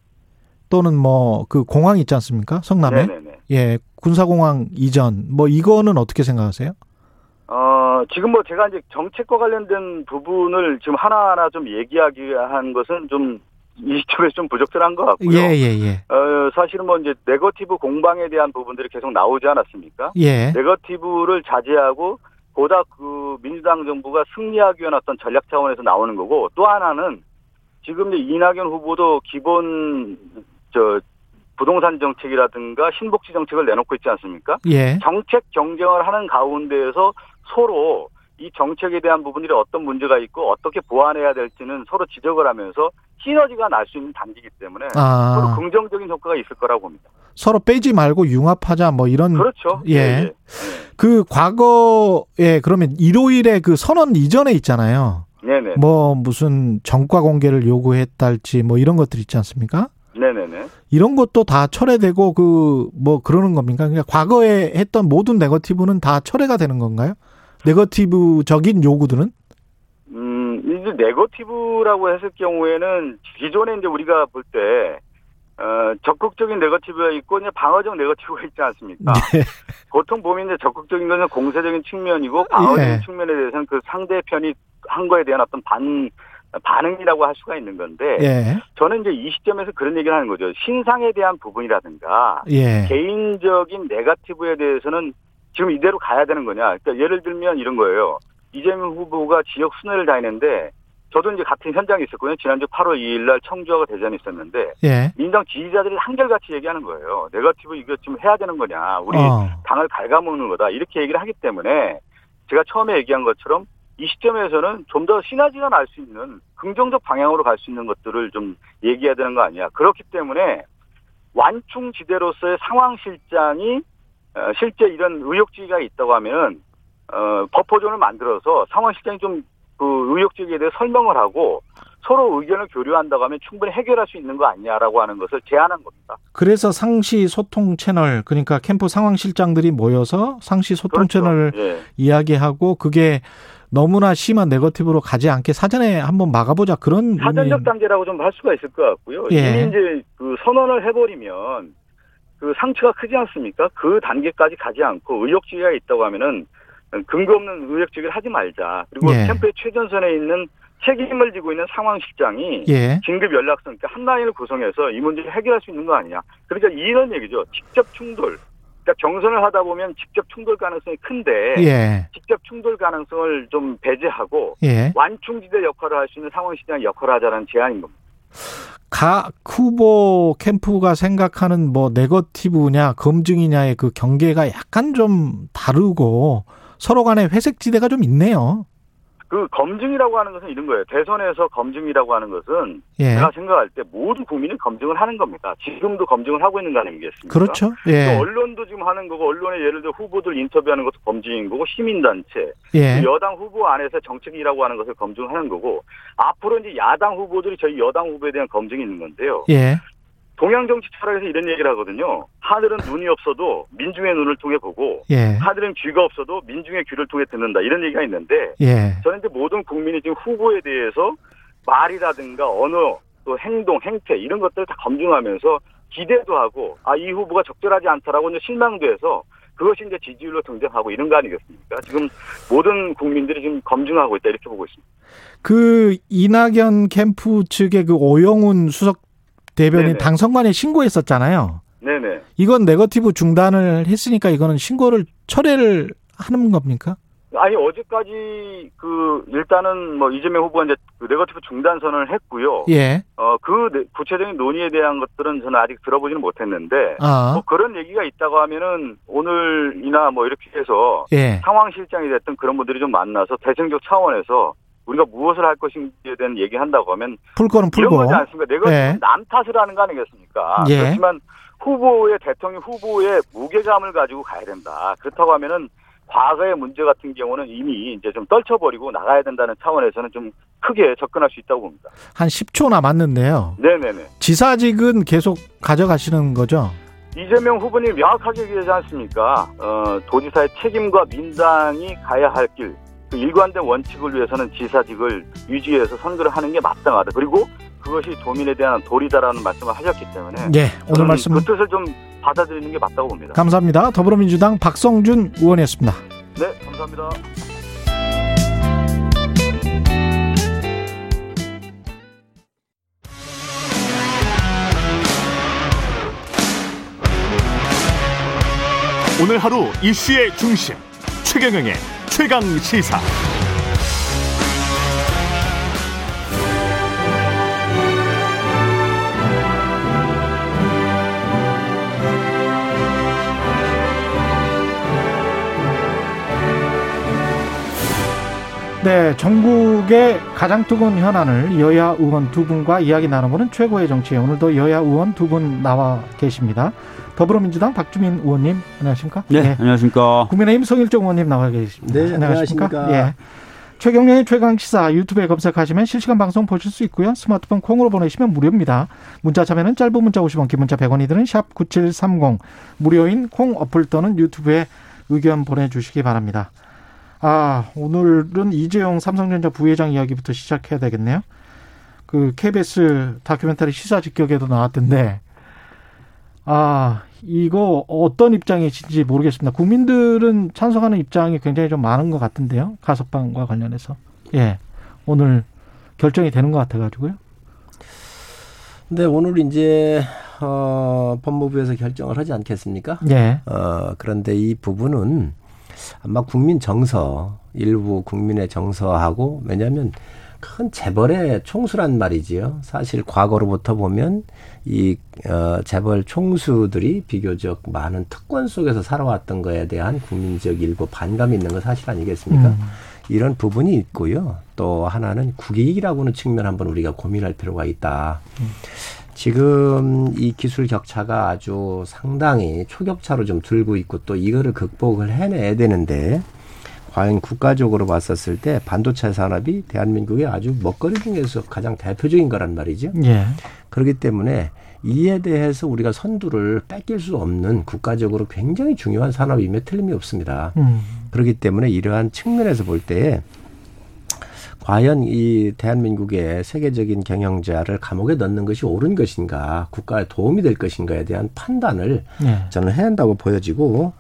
또는 뭐 그 공항 있지 않습니까? 성남에 네네네. 예 군사공항 이전 뭐 이거는 어떻게 생각하세요? 어, 지금 뭐 제가 이제 정책과 관련된 부분을 지금 하나하나 좀 얘기하기 한 것은 좀 이 시점에서 좀 부적절한 것 같고요. 예 예 예. 어, 사실은 뭐 이제 네거티브 공방에 대한 부분들이 계속 나오지 않았습니까? 예. 네거티브를 자제하고 보다 그 민주당 정부가 승리하기 위한 어떤 전략 차원에서 나오는 거고 또 하나는 지금 이제 이낙연 후보도 기본 저 부동산 정책이라든가 신복지 정책을 내놓고 있지 않습니까? 예. 정책 경쟁을 하는 가운데에서 서로 이 정책에 대한 부분들이 어떤 문제가 있고 어떻게 보완해야 될지는 서로 지적을 하면서 시너지가 날 수 있는 단계이기 때문에 서로 아, 긍정적인 효과가 있을 거라고 봅니다. 서로 빼지 말고 융합하자 뭐 이런 그렇죠. 예. 그 과거에 그러면 일요일에 그 선언 이전에 있잖아요. 네네. 뭐 무슨 정과 공개를 요구했달지 뭐 이런 것들 있지 않습니까? 네네네. 이런 것도 다 철회되고 그 뭐 그러는 겁니까? 그러니까 과거에 했던 모든 네거티브는 다 철회가 되는 건가요? 네거티브적인 요구들은? 음, 이제 네거티브라고 했을 경우에는 기존에 이제 우리가 볼 때, 어, 적극적인 네거티브가 있고, 이제 방어적 네거티브가 있지 않습니까? 예. 보통 보면 이제 적극적인 것은 공세적인 측면이고, 방어적인 예. 측면에 대해서는 그 상대편이 한 거에 대한 어떤 반, 반응이라고 할 수가 있는 건데, 예. 저는 이제 이 시점에서 그런 얘기를 하는 거죠. 신상에 대한 부분이라든가, 예. 개인적인 네거티브에 대해서는 지금 이대로 가야 되는 거냐. 그러니까 예를 들면 이런 거예요. 이재명 후보가 지역 순회를 다니는데 저도 이제 같은 현장에 있었거든요. 지난주 8월 2일 날 청주하고 대전에 있었는데 예. 민당 지지자들이 한결같이 얘기하는 거예요. 네거티브 이거 좀 해야 되는 거냐. 우리 어. 당을 갉아먹는 거다. 이렇게 얘기를 하기 때문에 제가 처음에 얘기한 것처럼 이 시점에서는 좀 더 시너지가 날 수 있는 긍정적 방향으로 갈 수 있는 것들을 좀 얘기해야 되는 거 아니야. 그렇기 때문에 완충지대로서의 상황실장이 어, 실제 이런 의혹지가 있다고 하면 어, 버퍼존을 만들어서 상황실장이 좀 그 의혹지에 대해 설명을 하고 서로 의견을 교류한다고 하면 충분히 해결할 수 있는 거 아니냐라고 하는 것을 제안한 겁니다. 그래서 상시 소통 채널 그러니까 캠프 상황 실장들이 모여서 상시 소통 그렇죠. 채널을 예. 이야기하고 그게 너무나 심한 네거티브로 가지 않게 사전에 한번 막아보자 그런 사전적 의미- 단계라고 좀 할 수가 있을 것 같고요. 예. 이미 이제 그 선언을 해버리면 그 상처가 크지 않습니까? 그 단계까지 가지 않고 의혹지가 있다고 하면은 근거 없는 의혹지를 하지 말자. 그리고 예. 캠프의 최전선에 있는 책임을 지고 있는 상황실장이 예. 긴급 연락선, 그러니까 한 라인을 구성해서 이 문제를 해결할 수 있는 거 아니냐. 그러니까 이런 얘기죠. 직접 충돌. 그러니까 경선을 하다 보면 직접 충돌 가능성이 큰데 예. 직접 충돌 가능성을 좀 배제하고 예. 완충지대 역할을 할 수 있는 상황실장 역할을 하자는 제안인 겁니다. 각 후보 캠프가 생각하는 뭐 네거티브냐 검증이냐의 그 경계가 약간 좀 다르고 서로 간에 회색 지대가 좀 있네요. 그 검증이라고 하는 것은 이런 거예요. 대선에서 검증이라고 하는 것은 예. 제가 생각할 때 모든 국민이 검증을 하는 겁니다. 지금도 검증을 하고 있는 거 아니겠습니까? 그렇죠. 또 예. 언론도 지금 하는 거고 언론에 예를 들어 후보들 인터뷰하는 것도 검증인 거고 시민단체 예. 여당 후보 안에서 정책이라고 하는 것을 검증하는 거고 앞으로 이제 야당 후보들이 저희 여당 후보에 대한 검증이 있는 건데요. 예. 동양 정치 철학에서 이런 얘기를 하거든요. 하늘은 눈이 없어도 민중의 눈을 통해 보고 예. 하늘은 귀가 없어도 민중의 귀를 통해 듣는다 이런 얘기가 있는데 예. 저는 이제 모든 국민이 지금 후보에 대해서 말이라든가 언어 또 행동 행태 이런 것들을 다 검증하면서 기대도 하고 아 이 후보가 적절하지 않다라고 이제 실망도 해서 그것이 이제 지지율로 등장하고 이런 거 아니겠습니까? 지금 모든 국민들이 지금 검증하고 있다 이렇게 보고 있습니다. 그 이낙연 캠프 측의 그 오영훈 수석 대변인 네네. 당 선관위에 신고했었잖아요. 네네. 이건 네거티브 중단을 했으니까 이거는 신고를 철회를 하는 겁니까? 아니 어제까지 그 일단은 뭐 이재명 후보가 이제 그 네거티브 중단 선언을 했고요. 예. 어그 네- 구체적인 논의에 대한 것들은 저는 아직 들어보지는 못했는데 아. 뭐 그런 얘기가 있다고 하면은 오늘이나 뭐 이렇게 해서 예. 상황 실장이 됐든 그런 분들이 좀 만나서 대승적 차원에서 우리가 무엇을 할 것인지에 대한 얘기한다고 하면 풀 거는 이런 풀고. 거지 않습니까? 내가 예. 남 탓을 하는 거 아니겠습니까? 예. 그렇지만 후보의 대통령 후보의 무게감을 가지고 가야 된다. 그렇다고 하면은 과거의 문제 같은 경우는 이미 이제 좀 떨쳐버리고 나가야 된다는 차원에서는 좀 크게 접근할 수 있다고 봅니다. 한 10초 남았는데요. 네네네. 지사직은 계속 가져가시는 거죠? 이재명 후보님 명확하게 얘기하지 않습니까? 어, 도지사의 책임과 민당이 가야 할 길, 그 일관된 원칙을 위해서는 지사직을 유지해서 선거를 하는 게 마땅하다. 그리고 그것이 도민에 대한 도리다라는 말씀을 하셨기 때문에 예. 오늘 말씀 그 뜻을 좀 받아들이는 게 맞다고 봅니다. 감사합니다. 더불어민주당 박성준 의원이었습니다. 네, 감사합니다. 오늘 하루 이슈의 중심 최경영의 최강 시사. 네, 전국의 가장 뜨거운 현안을 여야 의원 두 분과 이야기 나눠보는 최고의 정치. 오늘도 여야 의원 두 분 나와 계십니다. 더불어민주당 박주민 의원님, 안녕하십니까? 네, 네. 안녕하십니까? 국민의힘 송일종 의원님 나와 계십니다. 네, 안녕하십니까? 안녕하십니까? 예. 최경련의 최강시사 유튜브에 검색하시면 실시간 방송 보실 수 있고요. 스마트폰 콩으로 보내시면 무료입니다. 문자 참여는 짧은 문자 50원, 긴 문자 100원이 드는 샵 9730. 무료인 콩 어플 또는 유튜브에 의견 보내주시기 바랍니다. 아, 오늘은 이재용 삼성전자 부회장 이야기부터 시작해야 되겠네요. 그 KBS 다큐멘터리 시사 직격에도 나왔던데, 아, 이거 어떤 입장이신지 모르겠습니다. 국민들은 찬성하는 입장이 굉장히 좀 많은 것 같은데요. 가석방과 관련해서. 예. 오늘 결정이 되는 것 같아가지고요. 네, 오늘 이제, 어, 법무부에서 결정을 하지 않겠습니까? 예. 어, 그런데 이 부분은 아마 국민 정서, 일부 국민의 정서하고, 왜냐하면 큰 재벌의 총수란 말이지요. 사실 과거로부터 보면 이 어, 재벌 총수들이 비교적 많은 특권 속에서 살아왔던 거에 대한 국민적 일부 반감이 있는 건 사실 아니겠습니까? 음. 이런 부분이 있고요. 또 하나는 국익이라고는 측면 한번 우리가 고민할 필요가 있다. 음. 지금 이 기술 격차가 아주 상당히 초격차로 좀 들고 있고 또 이거를 극복을 해내야 되는데 과연 국가적으로 봤었을 때 반도체 산업이 대한민국의 아주 먹거리 중에서 가장 대표적인 거란 말이죠. 예. 그렇기 때문에 이에 대해서 우리가 선두를 뺏길 수 없는 국가적으로 굉장히 중요한 산업임에 틀림이 없습니다. 음. 그렇기 때문에 이러한 측면에서 볼때 과연 이 대한민국의 세계적인 경영자를 감옥에 넣는 것이 옳은 것인가, 국가에 도움이 될 것인가에 대한 판단을 예. 저는 해야 한다고 보여지고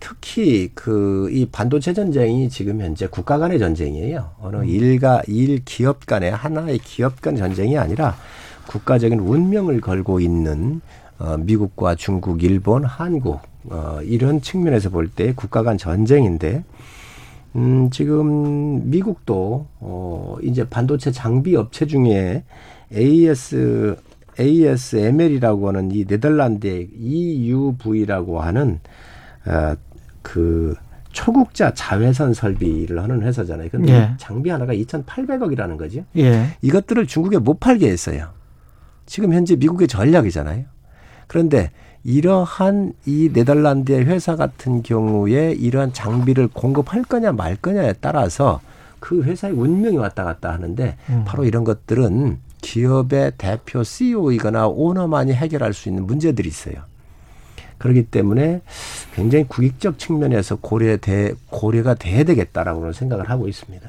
특히 그 이 반도체 전쟁이 지금 현재 국가 간의 전쟁이에요. 어느 음. 일가 일 기업 간의 하나의 기업 간 전쟁이 아니라 국가적인 운명을 걸고 있는 어 미국과 중국, 일본, 한국 어 이런 측면에서 볼 때 국가 간 전쟁인데 음 지금 미국도 어 이제 반도체 장비 업체 중에 AS ASML이라고 하는 이 네덜란드의 EUV라고 하는 어, 그 초국자 자외선 설비를 하는 회사잖아요. 근데 예. 장비 하나가 2,800억이라는 거죠. 예. 이것들을 중국에 못 팔게 했어요. 지금 현재 미국의 전략이잖아요. 그런데 이러한 이 네덜란드의 회사 같은 경우에 이러한 장비를 공급할 거냐 말 거냐에 따라서 그 회사의 운명이 왔다 갔다 하는데 음. 바로 이런 것들은 기업의 대표 CEO이거나 오너만이 해결할 수 있는 문제들이 있어요. 그렇기 때문에 굉장히 국익적 측면에서 고려돼 고려가 돼야 되겠다라고 생각을 하고 있습니다.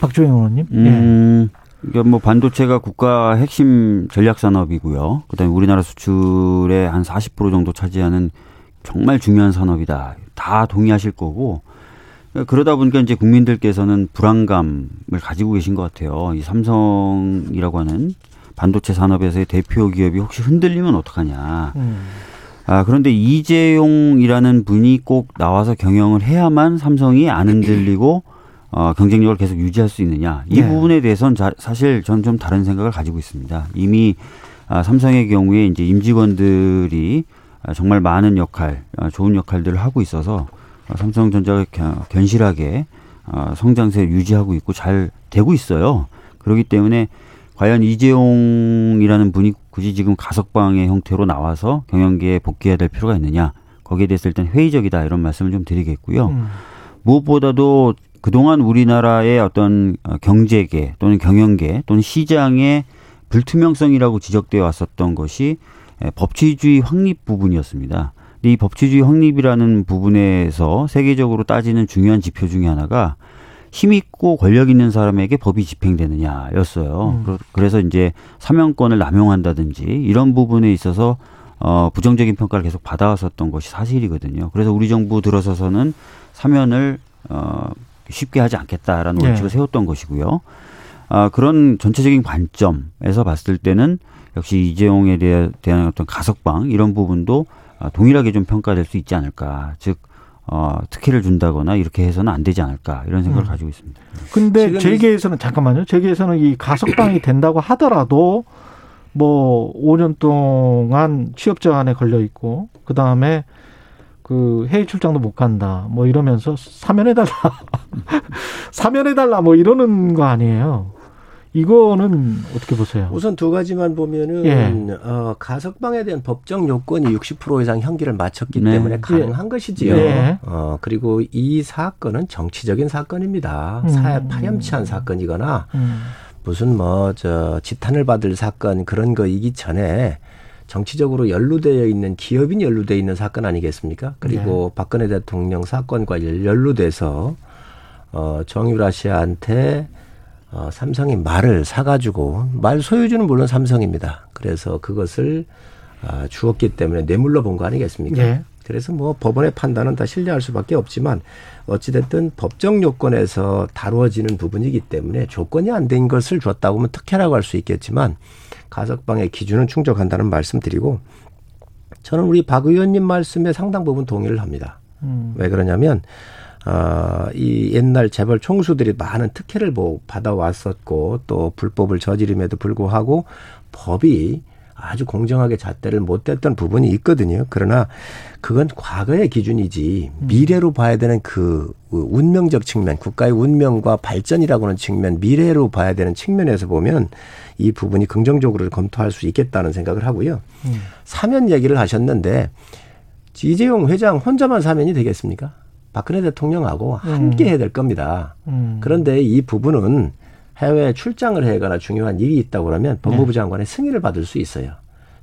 박주영 의원님. 음, 그러니까 뭐 반도체가 국가 핵심 전략 산업이고요. 그다음에 우리나라 수출의 한 40% 정도 차지하는 정말 중요한 산업이다. 다 동의하실 거고 그러다 보니까 이제 국민들께서는 불안감을 가지고 계신 것 같아요. 이 삼성이라고 하는 반도체 산업에서의 대표 기업이 혹시 흔들리면 어떡하냐. 음. 아, 그런데 이재용이라는 분이 꼭 나와서 경영을 해야만 삼성이 안 흔들리고 어, 경쟁력을 계속 유지할 수 있느냐. 이 네. 부분에 대해서는 자, 사실 저는 좀 다른 생각을 가지고 있습니다. 이미 아, 삼성의 경우에 이제 임직원들이 아, 정말 많은 역할, 아, 좋은 역할들을 하고 있어서 아, 삼성전자가 견- 견실하게 아, 성장세 유지하고 있고 잘 되고 있어요. 그렇기 때문에 과연 이재용이라는 분이 굳이 지금 가석방의 형태로 나와서 경영계에 복귀해야 될 필요가 있느냐. 거기에 대해서 일단 회의적이다 이런 말씀을 좀 드리겠고요. 음. 무엇보다도 그동안 우리나라의 어떤 어, 경제계 또는 경영계 또는 시장의 불투명성이라고 지적되어 왔었던 것이 에, 법치주의 확립 부분이었습니다. 이 법치주의 확립이라는 부분에서 세계적으로 따지는 중요한 지표 중에 하나가 힘 있고 권력 있는 사람에게 법이 집행되느냐였어요. 음. 그래서 이제 사명권을 남용한다든지 이런 부분에 있어서 어, 부정적인 평가를 계속 받아왔었던 것이 사실이거든요. 그래서 우리 정부 들어서서는 사면을 어, 쉽게 하지 않겠다라는 네. 원칙을 세웠던 것이고요. 아, 그런 전체적인 관점에서 봤을 때는 역시 이재용에 대한 어떤 가석방 이런 부분도 아, 동일하게 좀 평가될 수 있지 않을까. 즉, 어, 특혜를 준다거나 이렇게 해서는 안 되지 않을까 이런 생각을 음. 가지고 있습니다. 근데 재계에서는 잠깐만요. 재계에서는 이 가석방이 된다고 하더라도 뭐 5년 동안 취업 제한에 걸려 있고 그 다음에 그 해외 출장도 못 간다. 뭐 이러면서 사면해달라. 사면해달라. 뭐 이러는 거 아니에요. 이거는 어떻게 보세요? 우선 두 가지만 보면은 예. 어, 가석방에 대한 법정 요건이 60% 이상 형기를 마쳤기 네. 때문에 가능한 예. 것이지요. 예. 어, 그리고 이 사건은 정치적인 사건입니다. 음. 사회 파렴치한 사건이거나 음. 무슨 뭐 저 지탄을 받을 사건 그런 거이기 전에 정치적으로 연루되어 있는 기업인이 연루되어 있는 사건 아니겠습니까? 그리고 네. 박근혜 대통령 사건과 연루돼서 어 정유라 씨한테 어 삼성이 말을 사가지고 말 소유주는 물론 삼성입니다. 그래서 그것을 아, 주었기 때문에 뇌물로 본 거 아니겠습니까? 네. 그래서 뭐 법원의 판단은 다 신뢰할 수밖에 없지만 어찌됐든 법정 요건에서 다루어지는 부분이기 때문에 조건이 안 된 것을 줬다고 하면 특혜라고 할 수 있겠지만 가석방의 기준은 충족한다는 말씀드리고 저는 우리 박 의원님 말씀에 상당 부분 동의를 합니다. 음. 왜 그러냐면 어, 이 옛날 재벌 총수들이 많은 특혜를 뭐 받아왔었고 또 불법을 저지름에도 불구하고 법이 아주 공정하게 잣대를 못 댔던 부분이 있거든요. 그러나 그건 과거의 기준이지 음. 미래로 봐야 되는 그 운명적 측면, 국가의 운명과 발전이라고 하는 측면, 미래로 봐야 되는 측면에서 보면 이 부분이 긍정적으로 검토할 수 있겠다는 생각을 하고요. 음. 사면 얘기를 하셨는데 이재용 회장 혼자만 사면이 되겠습니까? 박근혜 대통령하고 음. 함께 해야 될 겁니다. 음. 그런데 이 부분은 해외 출장을 해거나 중요한 일이 있다고 그러면 법무부 네. 장관의 승인을 받을 수 있어요.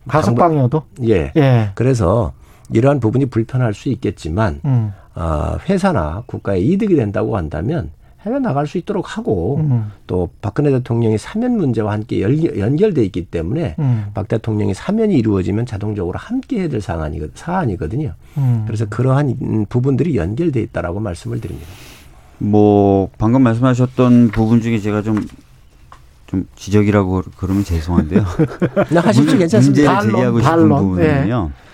가석방이어도? 예. 예. 그래서 이러한 부분이 불편할 수 있겠지만 음. 어, 회사나 국가에 이득이 된다고 한다면 해외 나갈 수 있도록 하고 음. 또 박근혜 대통령이 사면 문제와 함께 연결, 돼 있기 때문에 음. 박 대통령이 사면이 이루어지면 자동적으로 함께 해야 될 사안이, 사안이거든요. 음. 그래서 그러한 부분들이 연결돼 있다라고 말씀을 드립니다. 뭐 방금 말씀하셨던 부분 중에 제가 좀좀 지적이라고 그러면 죄송한데요. 하십시오 괜찮습니다. 문제를 제기하고 싶은 부분은요. 네.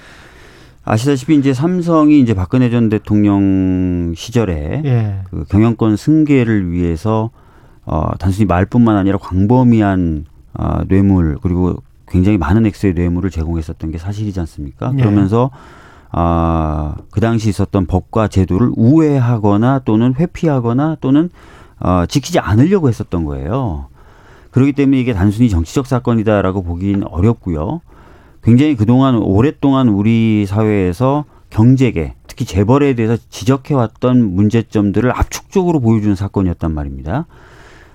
아시다시피 이제 삼성이 이제 박근혜 전 대통령 시절에 예. 그 경영권 승계를 위해서 어 단순히 말뿐만 아니라 광범위한 어 뇌물 그리고 굉장히 많은 액수의 뇌물을 제공했었던 게 사실이지 않습니까? 예. 그러면서 아, 그 당시 있었던 법과 제도를 우회하거나 또는 회피하거나 또는 어, 지키지 않으려고 했었던 거예요. 그렇기 때문에 이게 단순히 정치적 사건이다라고 보기는 어렵고요. 굉장히 그동안 오랫동안 우리 사회에서 경제계, 특히 재벌에 대해서 지적해왔던 문제점들을 압축적으로 보여주는 사건이었단 말입니다.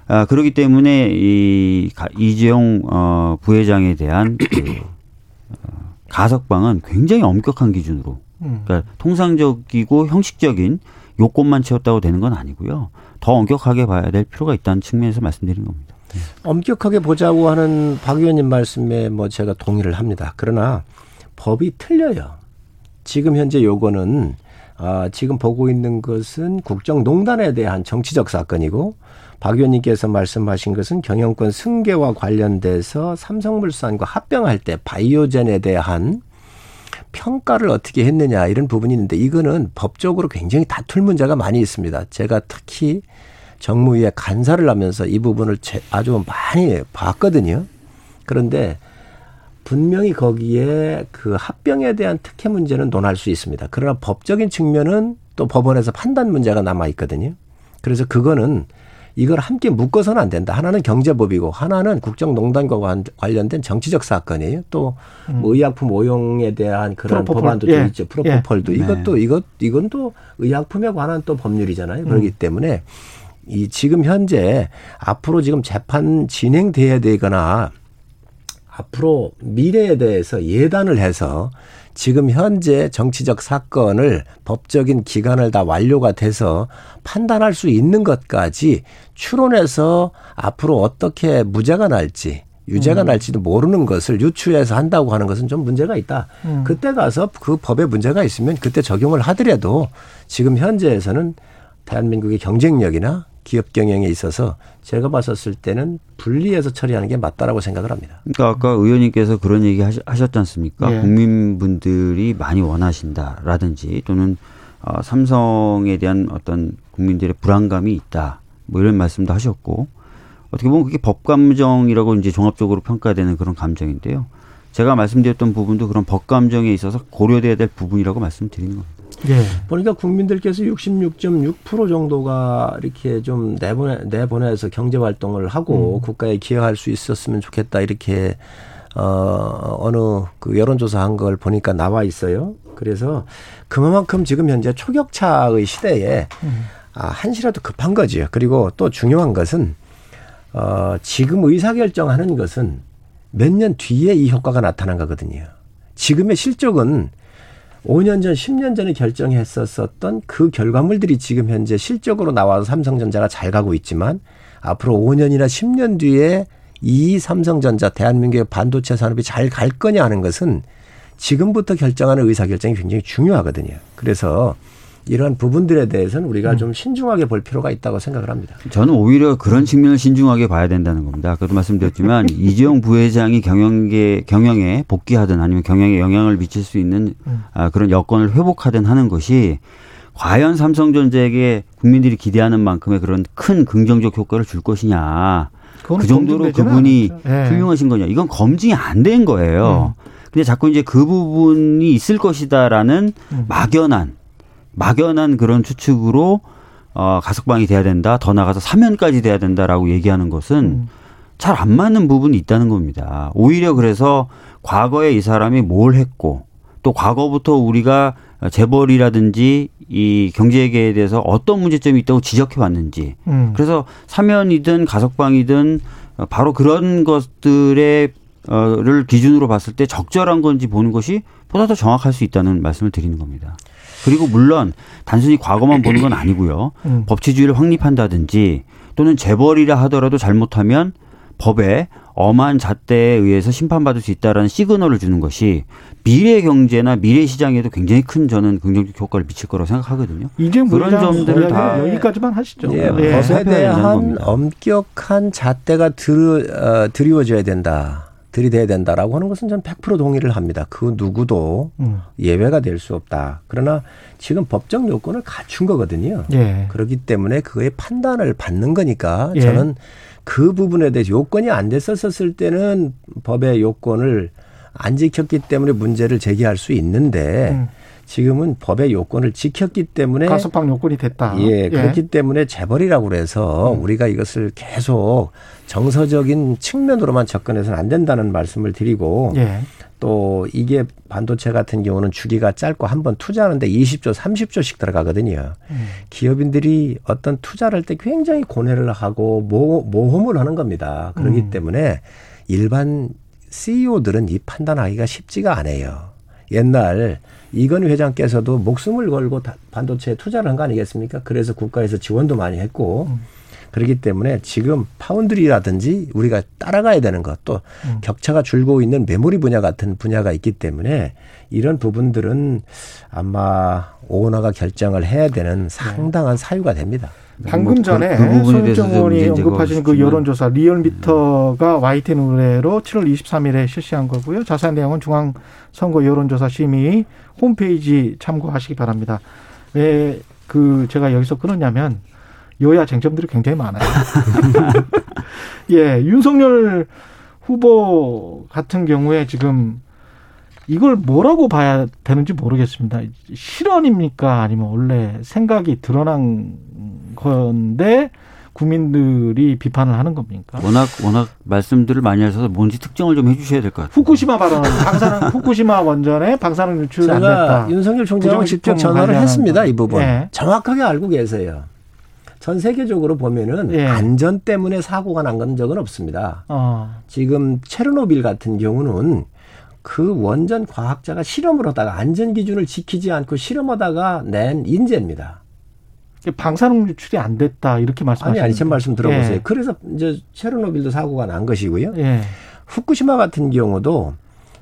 아, 그렇기 때문에 이 이재용 어, 부회장에 대한 그 가석방은 굉장히 엄격한 기준으로 음. 그러니까 통상적이고 형식적인 요건만 채웠다고 되는 건 아니고요. 더 엄격하게 봐야 될 필요가 있다는 측면에서 말씀드린 겁니다. 네. 엄격하게 보자고 하는 박 의원님 말씀에 뭐 제가 동의를 합니다. 그러나 법이 틀려요. 지금 현재 요거는 아, 지금 보고 있는 것은 국정농단에 대한 정치적 사건이고 박 의원님께서 말씀하신 것은 경영권 승계와 관련돼서 삼성물산과 합병할 때 바이오젠에 대한 평가를 어떻게 했느냐 이런 부분이 있는데 이거는 법적으로 굉장히 다툴 문제가 많이 있습니다. 제가 특히 정무위에 간사를 하면서 이 부분을 아주 많이 봤거든요. 그런데 분명히 거기에 그 합병에 대한 특혜 문제는 논할 수 있습니다. 그러나 법적인 측면은 또 법원에서 판단 문제가 남아 있거든요. 그래서 그거는 이걸 함께 묶어서는 안 된다. 하나는 경제법이고 하나는 국정농단과 관련된 정치적 사건이에요. 또 음. 뭐 의약품 오용에 대한 그런 프로포폴. 법안도 예. 있죠. 프로포폴도 예. 이것도 네. 이것 이건 또 의약품에 관한 또 법률이잖아요. 그렇기 음. 때문에 이 지금 현재 앞으로 지금 재판 진행돼야 되거나 앞으로 미래에 대해서 예단을 해서 지금 현재 정치적 사건을 법적인 기간을 다 완료가 돼서 판단할 수 있는 것까지 추론해서 앞으로 어떻게 무죄가 날지 유죄가 음. 날지도 모르는 것을 유추해서 한다고 하는 것은 좀 문제가 있다. 음. 그때 가서 그 법에 문제가 있으면 그때 적용을 하더라도 지금 현재에서는 대한민국의 경쟁력이나 기업 경영에 있어서 제가 봤었을 때는 분리해서 처리하는 게 맞다라고 생각을 합니다. 그러니까 아까 의원님께서 그런 얘기 하셨지 않습니까? 예. 국민분들이 많이 원하신다라든지 또는 어, 삼성에 대한 어떤 국민들의 불안감이 있다. 뭐 이런 말씀도 하셨고 어떻게 보면 그게 법 감정이라고 이제 종합적으로 평가되는 그런 감정인데요. 제가 말씀드렸던 부분도 그런 법 감정에 있어서 고려돼야 될 부분이라고 말씀드리는 겁니다. 예. 보니까 국민들께서 66.6% 정도가 이렇게 좀 내보내 내보내서 경제 활동을 하고 음. 국가에 기여할 수 있었으면 좋겠다 이렇게 어 어느 그 여론조사한 걸 보니까 나와 있어요. 그래서 그만큼 지금 현재 초격차의 시대에 음. 아, 한시라도 급한 거지요. 그리고 또 중요한 것은 어 지금 의사 결정하는 것은 몇 년 뒤에 이 효과가 나타난 거거든요. 지금의 실적은 5년 전, 10년 전에 결정했었었던 그 결과물들이 지금 현재 실적으로 나와서 삼성전자가 잘 가고 있지만 앞으로 5년이나 10년 뒤에 이 삼성전자 대한민국의 반도체 산업이 잘 갈 거냐 하는 것은 지금부터 결정하는 의사결정이 굉장히 중요하거든요. 그래서 이러한 부분들에 대해서는 우리가 좀 신중하게 볼 필요가 있다고 생각을 합니다. 저는 오히려 그런 측면을 신중하게 봐야 된다는 겁니다. 아까도 말씀드렸지만 이재용 부회장이 경영계 경영에 복귀하든 아니면 경영에 영향을 미칠 수 있는 아, 그런 여건을 회복하든 하는 것이 과연 삼성전자에게 국민들이 기대하는 만큼의 그런 큰 긍정적 효과를 줄 것이냐. 그 정도로 그분이 않았죠. 예. 훌륭하신 거냐. 이건 검증이 안 된 거예요. 근데 자꾸 이제 그 부분이 있을 것이다라는 음. 막연한 막연한 그런 추측으로 어, 가석방이 돼야 된다. 더 나가서 사면까지 돼야 된다라고 얘기하는 것은 음. 잘안 맞는 부분이 있다는 겁니다. 오히려 그래서 과거에 이 사람이 뭘 했고 또 과거부터 우리가 재벌이라든지 이 경제계에 대해서 어떤 문제점이 있다고 지적해 왔는지 음. 그래서 사면이든 가석방이든 바로 그런 것들의 어를 기준으로 봤을 때 적절한 건지 보는 것이 보다 더 정확할 수 있다는 말씀을 드리는 겁니다. 그리고 물론 단순히 과거만 보는 건 아니고요. 음. 법치주의를 확립한다든지 또는 재벌이라 하더라도 잘못하면 법에 엄한 잣대에 의해서 심판받을 수 있다라는 시그널을 주는 것이 미래 경제나 미래 시장에도 굉장히 큰 저는 긍정적 효과를 미칠 거라고 생각하거든요. 이재용 그런 부회장 점들을 다 여기까지만 하시죠. 예, 예. 법에 살펴야 된다는 대한 겁니다. 엄격한 잣대가 들, 어, 드리워져야 된다. 들이대야 된다라고 하는 것은 저는 100% 동의를 합니다. 그 누구도 음. 예외가 될 수 없다. 그러나 지금 법적 요건을 갖춘 거거든요. 예. 그렇기 때문에 그의 판단을 받는 거니까 예. 저는 그 부분에 대해서 요건이 안 됐었을 때는 법의 요건을 안 지켰기 때문에 문제를 제기할 수 있는데 음. 지금은 법의 요건을 지켰기 때문에 가석방 요건이 됐다. 예, 그렇기 때문에 재벌이라고 그래서 음. 우리가 이것을 계속 정서적인 측면으로만 접근해서는 안 된다는 말씀을 드리고 예. 또 이게 반도체 같은 경우는 주기가 짧고 한 번 투자하는데 20조, 30조씩 들어가거든요. 음. 기업인들이 어떤 투자를 할 때 굉장히 고뇌를 하고 모, 모험을 하는 겁니다. 그렇기 음. 때문에 일반 CEO들은 이 판단하기가 쉽지가 않아요. 옛날 이건희 회장께서도 목숨을 걸고 다- 반도체에 투자를 한 거 아니겠습니까? 그래서 국가에서 지원도 많이 했고 음. 그렇기 때문에 지금 파운드리라든지 우리가 따라가야 되는 것또 음. 격차가 줄고 있는 메모리 분야 같은 분야가 있기 때문에 이런 부분들은 아마 오너가 결정을 해야 되는 상당한 사유가 됩니다. 방금 뭐 전에 그, 그 부분에 대해서 손정원이 언급하신 그 없지만. 여론조사 리얼미터가 YTN 의뢰로 7월 23일에 실시한 거고요. 자세한 내용은 중앙선거 여론조사 심의 홈페이지 참고하시기 바랍니다. 왜 그 제가 여기서 끊었냐면 여야 쟁점들이 굉장히 많아요. 예, 윤석열 후보 같은 경우에 지금 이걸 뭐라고 봐야 되는지 모르겠습니다. 실언입니까? 아니면 원래 생각이 드러난 건데 국민들이 비판을 하는 겁니까? 워낙 워낙 말씀들을 많이 하셔서 뭔지 특정을 좀 해주셔야 될 것 같아요. 후쿠시마 발언, 방사능 후쿠시마 원전에 방사능 유출 안 제가 됐다. 윤석열 총장하고 직접 전화를 했습니다. 거. 이 부분 예. 정확하게 알고 계세요. 전 세계적으로 보면은 예. 안전 때문에 사고가 난 건 적은 없습니다. 어, 지금 체르노빌 같은 경우는 그 원전 과학자가 실험을 하다가 안전 기준을 지키지 않고 실험하다가 낸 인재입니다. 방사능 유출이 안 됐다 이렇게 아니 말씀하시는 아니 제 말씀 들어보세요. 예. 그래서 이제 체르노빌도 사고가 난 것이고요. 예. 후쿠시마 같은 경우도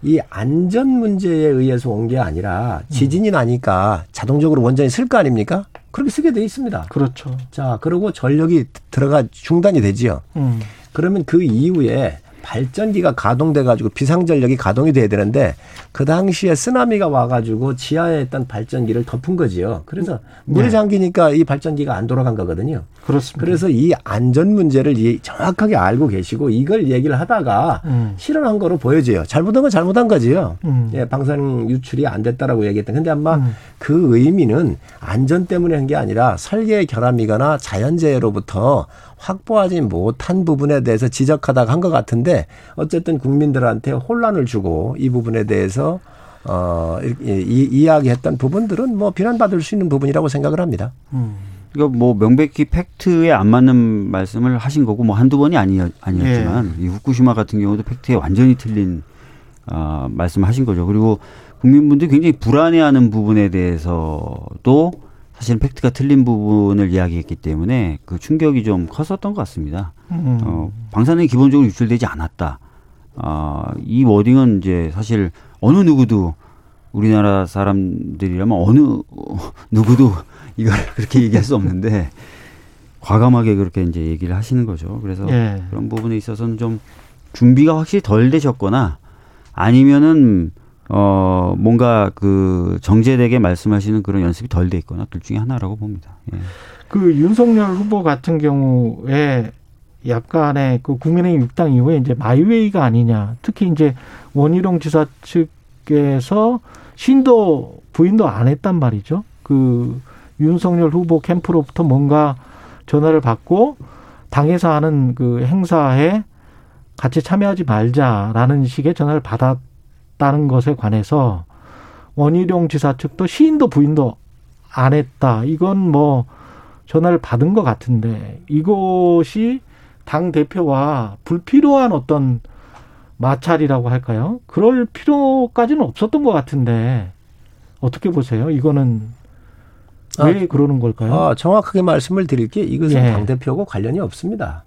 이 안전 문제에 의해서 온 게 아니라 지진이 나니까 자동적으로 원전이 쓸 거 아닙니까? 그렇게 쓰게 돼 있습니다. 그렇죠. 자, 그리고 전력이 들어가 중단이 되지요. 음. 그러면 그 이후에 발전기가 가동돼 가지고 비상전력이 가동이 돼야 되는데 그 당시에 쓰나미가 와 가지고 지하에 있던 발전기를 덮은 거지요. 그래서 물이 네. 잠기니까 이 발전기가 안 돌아간 거거든요. 그렇습니다. 그래서 이 안전 문제를 이- 정확하게 알고 계시고 이걸 얘기를 하다가 음. 실현한 거로 보여져요. 잘못한 건 잘못한 거지요. 음. 예, 방사능 유출이 안 됐다라고 얘기했던. 근데 아마 음. 그 의미는 안전 때문에 한 게 아니라 설계의 결함이거나 자연재해로부터 확보하지 못한 부분에 대해서 지적하다가 한 것 같은데 어쨌든 국민들한테 혼란을 주고 이 부분에 대해서 어, 이, 이, 이야기했던 부분들은 뭐 비난받을 수 있는 부분이라고 생각을 합니다. 음. 이거 뭐 명백히 팩트에 안 맞는 말씀을 하신 거고 뭐 한두 번이 아니었, 아니었지만 이 후쿠시마 같은 경우도 팩트에 완전히 틀린 어, 말씀하신 거죠. 그리고 국민분들이 굉장히 불안해하는 부분에 대해서도 사실 팩트가 틀린 부분을 이야기했기 때문에 그 충격이 좀 컸었던 것 같습니다. 음. 어, 방사능이 기본적으로 유출되지 않았다. 어, 이 워딩은 이제 사실 어느 누구도 우리나라 사람들이라면 어느 누구도 이걸 그렇게 얘기할 수 없는데 과감하게 그렇게 이제 얘기를 하시는 거죠. 그래서 예. 그런 부분에 있어서는 좀 준비가 확실히 덜 되셨거나 아니면은 어 뭔가 그 정제되게 말씀하시는 그런 연습이 덜 돼 있거나 둘 중에 하나라고 봅니다. 예. 그 윤석열 후보 같은 경우에 약간의 그 국민의힘 입당 이후에 이제 마이웨이가 아니냐. 특히 이제 원희룡 지사 측에서 신도 부인도 안 했단 말이죠. 그 윤석열 후보 캠프로부터 뭔가 전화를 받고 당에서 하는 그 행사에 같이 참여하지 말자라는 식의 전화를 받았 다는 것에 관해서 원희룡 지사 측도 시인도 부인도 안 했다. 이건 뭐 전화를 받은 것 같은데 이것이 당 대표와 불필요한 어떤 마찰이라고 할까요? 그럴 필요까지는 없었던 것 같은데 어떻게 보세요? 이거는 왜 그러는 걸까요? 아, 정확하게 말씀을 드릴게 이것은 예. 당 대표하고 관련이 없습니다.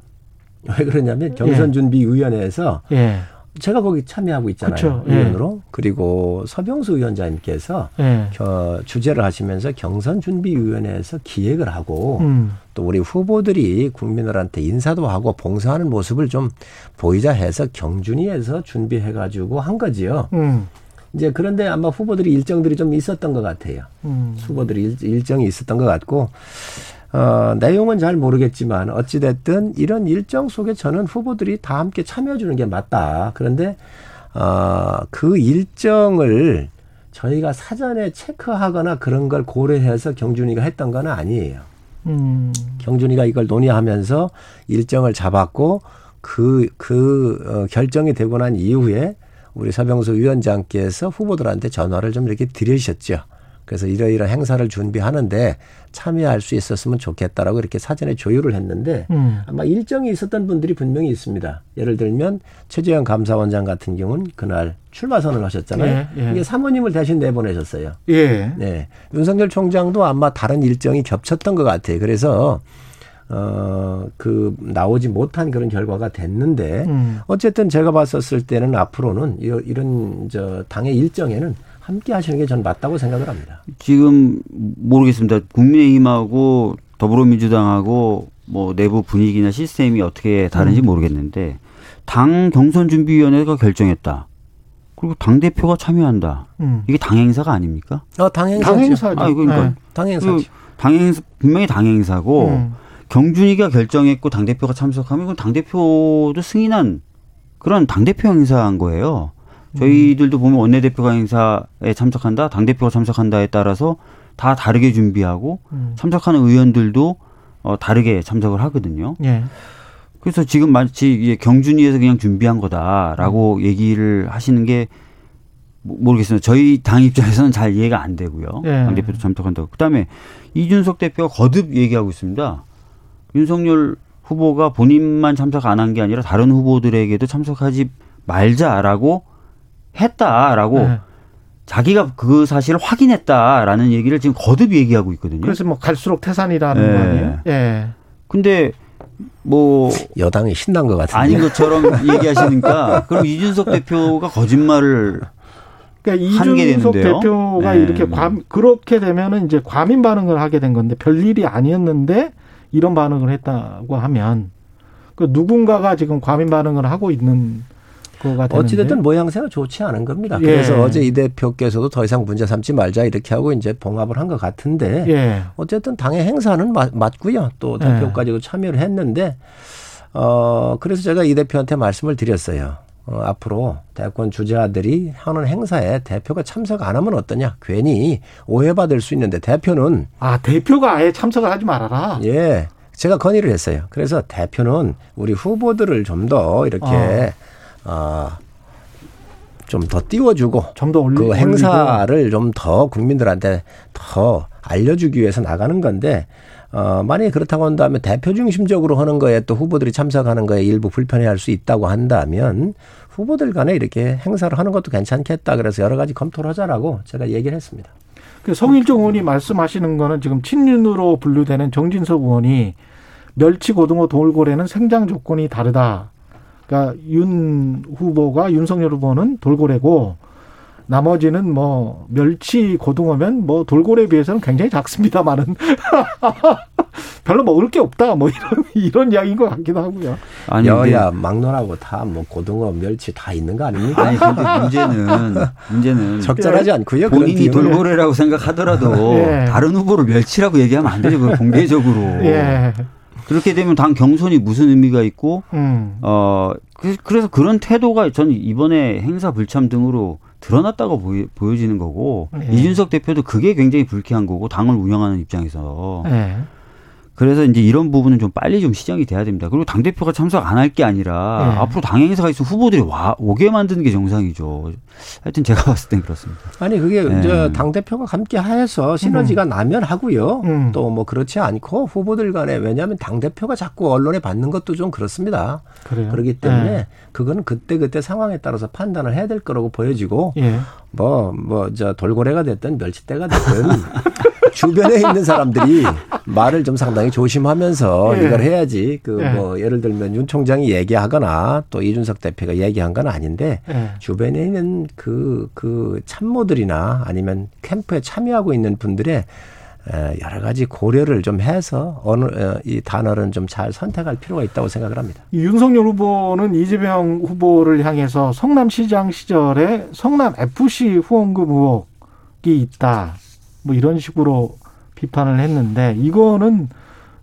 왜 그러냐면 경선 준비 위원회에서 예, 제가 거기 참여하고 있잖아요. 예. 위원으로. 그리고 서병수 위원장님께서 예, 겨- 주재를 하시면서 경선준비위원회에서 기획을 하고 음, 또 우리 후보들이 국민들한테 인사도 하고 봉사하는 모습을 좀 보이자 해서 경준위에서 준비해가지고 한 거지요. 음, 이제 그런데 아마 후보들이 일정들이 좀 있었던 것 같아요. 음, 후보들이 일- 일정이 있었던 것 같고 어, 내용은 잘 모르겠지만 어찌됐든 이런 일정 속에 저는 후보들이 다 함께 참여해 주는 게 맞다. 그런데 어, 그 일정을 저희가 사전에 체크하거나 그런 걸 고려해서 경준이가 했던 건 아니에요. 음, 경준이가 이걸 논의하면서 일정을 잡았고 그, 그, 어, 결정이 되고 난 이후에 우리 서병수 위원장께서 후보들한테 전화를 좀 이렇게 드리셨죠. 그래서 이러이러 행사를 준비하는데 참여할 수 있었으면 좋겠다라고 이렇게 사전에 조율을 했는데 음, 아마 일정이 있었던 분들이 분명히 있습니다. 예를 들면 최재형 감사원장 같은 경우는 그날 출마 선언을 하셨잖아요. 예, 예. 이게 사모님을 대신 내보내셨어요. 예, 네. 윤석열 총장도 아마 다른 일정이 겹쳤던 것 같아요. 그래서 어, 그, 나오지 못한 그런 결과가 됐는데, 음, 어쨌든 제가 봤었을 때는 앞으로는 이런 저, 당의 일정에는 함께 하시는 게전 맞다고 생각을 합니다. 지금 모르겠습니다. 국민의힘하고 더불어민주당하고 뭐 내부 분위기나 시스템이 어떻게 다른지 음. 모르겠는데 당 경선 준비위원회가 결정했다. 그리고 당 대표가 참여한다. 음. 이게 당 행사가 아닙니까? 어, 당행사죠. 당행사죠. 아, 그러니까 네. 당 행사죠. 그 당행사 분명히 당 행사고 음, 경준이가 결정했고 당 대표가 참석하면 이건 당 대표도 승인한 그런 당 대표 행사인 거예요. 저희들도 보면 원내대표가 행사에 참석한다, 당 대표가 참석한다에 따라서 다 다르게 준비하고 음. 참석하는 의원들도 어, 다르게 참석을 하거든요. 예, 그래서 지금 마치 경준위에서 그냥 준비한 거다라고 얘기를 하시는 게 모- 모르겠습니다. 저희 당 입장에서는 잘 이해가 안 되고요. 예. 당 대표도 참석한다고. 그다음에 이준석 대표가 거듭 얘기하고 있습니다. 윤석열 후보가 본인만 참석 안 한 게 아니라 다른 후보들에게도 참석하지 말자라고 했다라고 예. 자기가 그 사실을 확인했다라는 얘기를 지금 거듭 얘기하고 있거든요. 그래서 뭐 갈수록 태산이라는 예. 거 아니에요? 예. 근데 뭐 여당이 신난 것 같은데. 아닌 것처럼 얘기하시니까 그럼 이준석 대표가 거짓말을 그러니까 이준석 되는데요. 대표가 네. 이렇게 관 그렇게 되면은 이제 과민 반응을 하게 된 건데 별 일이 아니었는데 이런 반응을 했다고 하면 그 누군가가 지금 과민 반응을 하고 있는 거가 되는데. 어찌됐든 모양새가 좋지 않은 겁니다. 예. 그래서 어제 이 대표께서도 더 이상 문제 삼지 말자 이렇게 하고 이제 봉합을 한 것 같은데 예. 어쨌든 당의 행사는 맞, 맞고요. 또 예. 대표까지도 참여를 했는데 어 그래서 제가 이 대표한테 말씀을 드렸어요. 어, 앞으로 대권 주자들이 하는 행사에 대표가 참석 안 하면 어떠냐? 괜히 오해받을 수 있는데 대표는 아 대표가 아예 참석을 하지 말아라. 예. 제가 건의를 했어요. 그래서 대표는 우리 후보들을 좀 더 이렇게 어. 좀 더 띄워주고 좀 더 그. 행사를 좀 더 국민들한테 더 알려주기 위해서 나가는 건데 어, 만약에 그렇다고 한다면 대표 중심적으로 하는 거에 또 후보들이 참석하는 거에 일부 불편해할 수 있다고 한다면 후보들 간에 이렇게 행사를 하는 것도 괜찮겠다. 그래서 여러 가지 검토를 하자라고 제가 얘기를 했습니다. 그 성일종 의원이 말씀하시는 거는 지금 친윤으로 분류되는 정진석 의원이 멸치, 고등어, 돌고래는 생장 조건이 다르다. 그러니까 윤 후보가 윤석열 후보는 돌고래고 나머지는 뭐 멸치, 고등어면 뭐 돌고래에 비해서는 굉장히 작습니다만은 별로 먹을 게 없다. 뭐 이런 이런 이야기인 것 같기도 하고요. 아니, 근데- 여야 막론하고 다 뭐 고등어, 멸치 다 있는 거 아닙니까? 아니 근데 문제는 문제는 적절하지 않고요. 그런 본인이. 돌고래라고 생각하더라도 예. 다른 후보를 멸치라고 얘기하면 안 되죠. 그걸 공개적으로. 예. 그렇게 되면 당 경선이 무슨 의미가 있고 음. 어 그- 그래서 그런 태도가 저는 이번에 행사 불참 등으로 드러났다고 보이, 보여지는 거고 예. 이준석 대표도 그게 굉장히 불쾌한 거고 당을 운영하는 입장에서 예. 그래서 이제 이런 부분은 좀 빨리 좀 시정이 돼야 됩니다. 그리고 당 대표가 참석 안 할 게 아니라 예. 앞으로 당 행사가 있으면 후보들이 와 오게 만드는 게 정상이죠. 하여튼 제가 봤을 땐 그렇습니다. 아니 그게 네. 이제 당 대표가 함께 해서 시너지가 나면 하고요. 음. 또뭐 그렇지 않고 후보들 간에 왜냐하면 당 대표가 자꾸 언론에 받는 것도 좀 그렇습니다. 그래요. 그렇기 때문에 예. 그거는 그때 그때 상황에 따라서 판단을 해야 될 거라고 보여지고 예. 뭐뭐 저 돌고래가 됐든 멸치대가 됐든 주변에 있는 사람들이 말을 좀 상당히 조심하면서 예. 이걸 해야지 그 예. 뭐 예를 들면 윤 총장이 얘기하거나 또 이준석 대표가 얘기한 건 아닌데 예. 주변에 있는 그, 그 참모들이나 아니면 캠프에 참여하고 있는 분들의 에, 여러 가지 고려를 좀 해서 어느 어, 이 단어를 좀잘 선택할 필요가 있다고 생각을 합니다. 이 윤석열 후보는 이재명 후보를 향해서 성남시장 시절에 성남 FC 후원금 의혹이 있다. 뭐 이런 식으로 비판을 했는데 이거는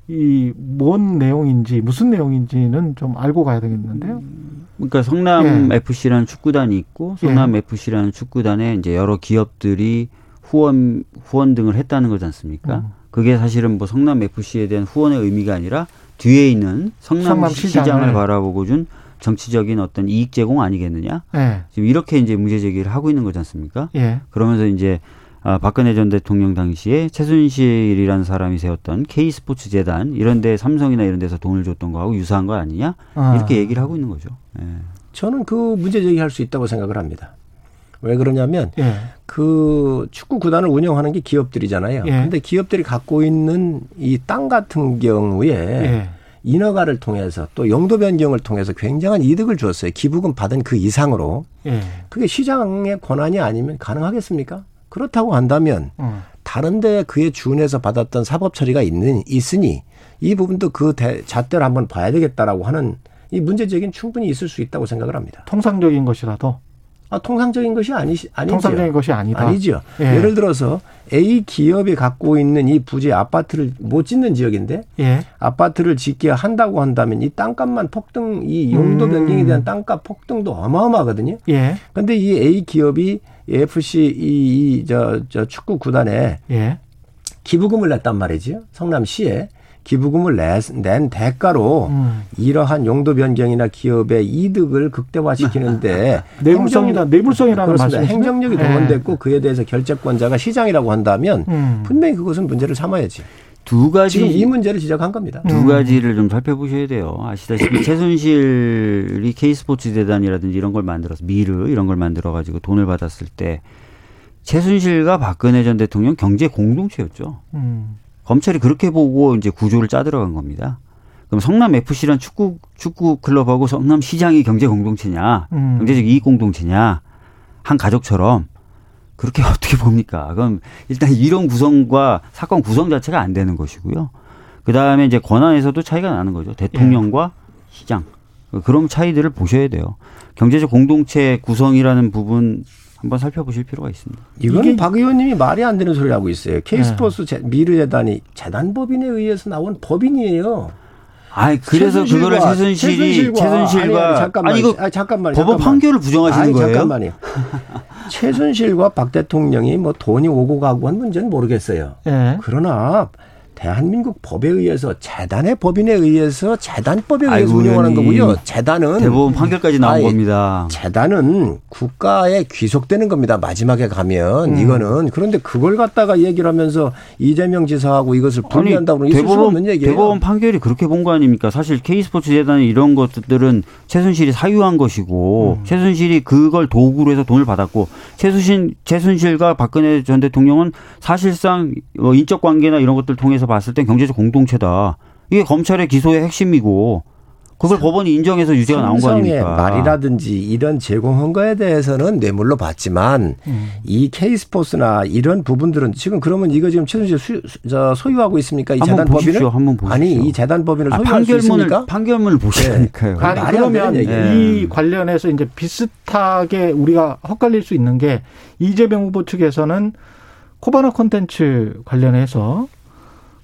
이 뭔 내용인지 무슨 내용인지는 좀 알고 가야 되겠는데요. 그러니까 성남 예. FC라는 축구단이 있고 성남 FC라는 축구단에 이제 여러 기업들이 후원 후원 등을 했다는 거지 않습니까? 음. 그게 사실은 뭐 성남 FC에 대한 후원의 의미가 아니라 뒤에 있는 성남, 시장을 바라보고 준 정치적인 어떤 이익 제공 아니겠느냐? 예. 지금 이렇게 이제 문제 제기를 하고 있는 거지 않습니까? 예. 그러면서 이제 아, 박근혜 전 대통령 당시에 최순실이라는 사람이 세웠던 K 스포츠 재단 이런 데 삼성이나 이런 데서 돈을 줬던 거하고 유사한 거 아니냐? 아. 이렇게 얘기를 하고 있는 거죠. 예. 저는 그 문제 제기할 수 있다고 생각을 합니다. 왜 그러냐면 예. 그 축구 구단을 운영하는 게 기업들이잖아요. 예. 근데 기업들이 갖고 있는 이 땅 같은 경우에 예. 인허가를 통해서 또 용도 변경을 통해서 굉장한 이득을 주었어요. 기부금 받은 그 이상으로. 예. 그게 시장의 권한이 아니면 가능하겠습니까? 그렇다고 한다면 어. 다른데 그에 준해서 받았던 사법 처리가 있는 있으니 이 부분도 그 대, 잣대를 한번 봐야 되겠다라고 하는 이 문제 제기는 충분히 있을 수 있다고 생각을 합니다. 통상적인 것이라도 아, 통상적인 것이 아니 아니죠. 통상적인 것이 아니다. 아니죠. 예. 예를 들어서 A 기업이 갖고 있는 이 부지 아파트를 못 짓는 지역인데 예. 아파트를 짓게 한다고 한다면 이 땅값만 폭등, 이 용도 음. 변경에 대한 땅값 폭등도 어마어마하거든요. 예. 근데 이 A 기업이 FC 이저 저 축구 구단에 예. 기부금을 냈단 말이지요. 성남시에 기부금을 내, 낸 대가로 음. 이러한 용도 변경이나 기업의 이득을 극대화시키는데 내불성이다. 내불성이라는. 말씀이시죠? 행정력이 예. 동원됐고 그에 대해서 결재권자가 시장이라고 한다면 음. 분명히 그것은 문제를 삼아야지. 두 가지 지금 이 문제를 지적한 겁니다. 두 음. 가지를 좀 살펴보셔야 돼요. 아시다시피 최순실이 K스포츠 재단이라든지 이런 걸 만들어서 미르 이런 걸 만들어 가지고 돈을 받았을 때 최순실과 박근혜 전 대통령 경제 공동체였죠. 음. 검찰이 그렇게 보고 이제 구조를 짜들어간 겁니다. 그럼 성남 FC란 축구 축구 클럽하고 성남 시장이 경제 공동체냐, 음. 경제적 이익 공동체냐, 한 가족처럼 그렇게 어떻게 봅니까? 그럼 일단 이론 구성과 사건 구성 자체가 안 되는 것이고요. 그 다음에 이제 권한에서도 차이가 나는 거죠. 대통령과 시장 그런 차이들을 보셔야 돼요. 경제적 공동체 구성이라는 부분 한번 살펴보실 필요가 있습니다. 이건 박 의원님이 말이 안 되는 소리를 하고 있어요. K스포츠 네. 미르재단이 재단법인에 의해서 나온 법인이에요. 아, 그래서 그거를 최순실이 최순실과 잠깐만, 아니 이거 아니, 잠깐만 법원 잠깐만. 판결을 부정하시는 아니, 거예요? 잠깐만요. 최순실과 박 대통령이 뭐 돈이 오고 가고 한 문제는 모르겠어요. 네. 그러나 대한민국 법에 의해서 재단의 법인에 의해서 재단법에 의해서 운영하는 거고요. 재단은 대법원 판결까지 나온 아니, 겁니다. 재단은 국가에 귀속되는 겁니다. 마지막에 가면 음. 이거는 그런데 그걸 갖다가 얘기를 하면서 이재명 지사하고 이것을 분리한다고 있을 대법원, 수 없는 얘기예요. 대법원 판결이 그렇게 본 거 아닙니까? 사실 K스포츠 재단 이런 것들은 최순실이 사유한 것이고 음. 최순실이 그걸 도구로 해서 돈을 받았고 최순실 최순실과 박근혜 전 대통령은 사실상 뭐 인적 관계나 이런 것들 통해서 봤을 땐 경제적 공동체다. 이게 검찰의 기소의 핵심이고 그걸 법원이 인정해서 유죄가 나온 거 아닙니까? 말이라든지 이런 제공한 거에 대해서는 뇌물로 봤지만 음. 이 K스포츠나 이런 부분들은 지금 그러면 이거 지금 최순실 수, 저 소유하고 있습니까? 이 재단 법인을 한번 보십시오. 아니 이 재단 법인을 아, 소유할 판결문을, 수 있습니까? 판결문을 보시니까요. 네. 아니, 그러면 이 관련해서 이제 비슷하게 우리가 헛갈릴 수 있는 게 이재명 후보 측에서는 코바나 콘텐츠 관련해서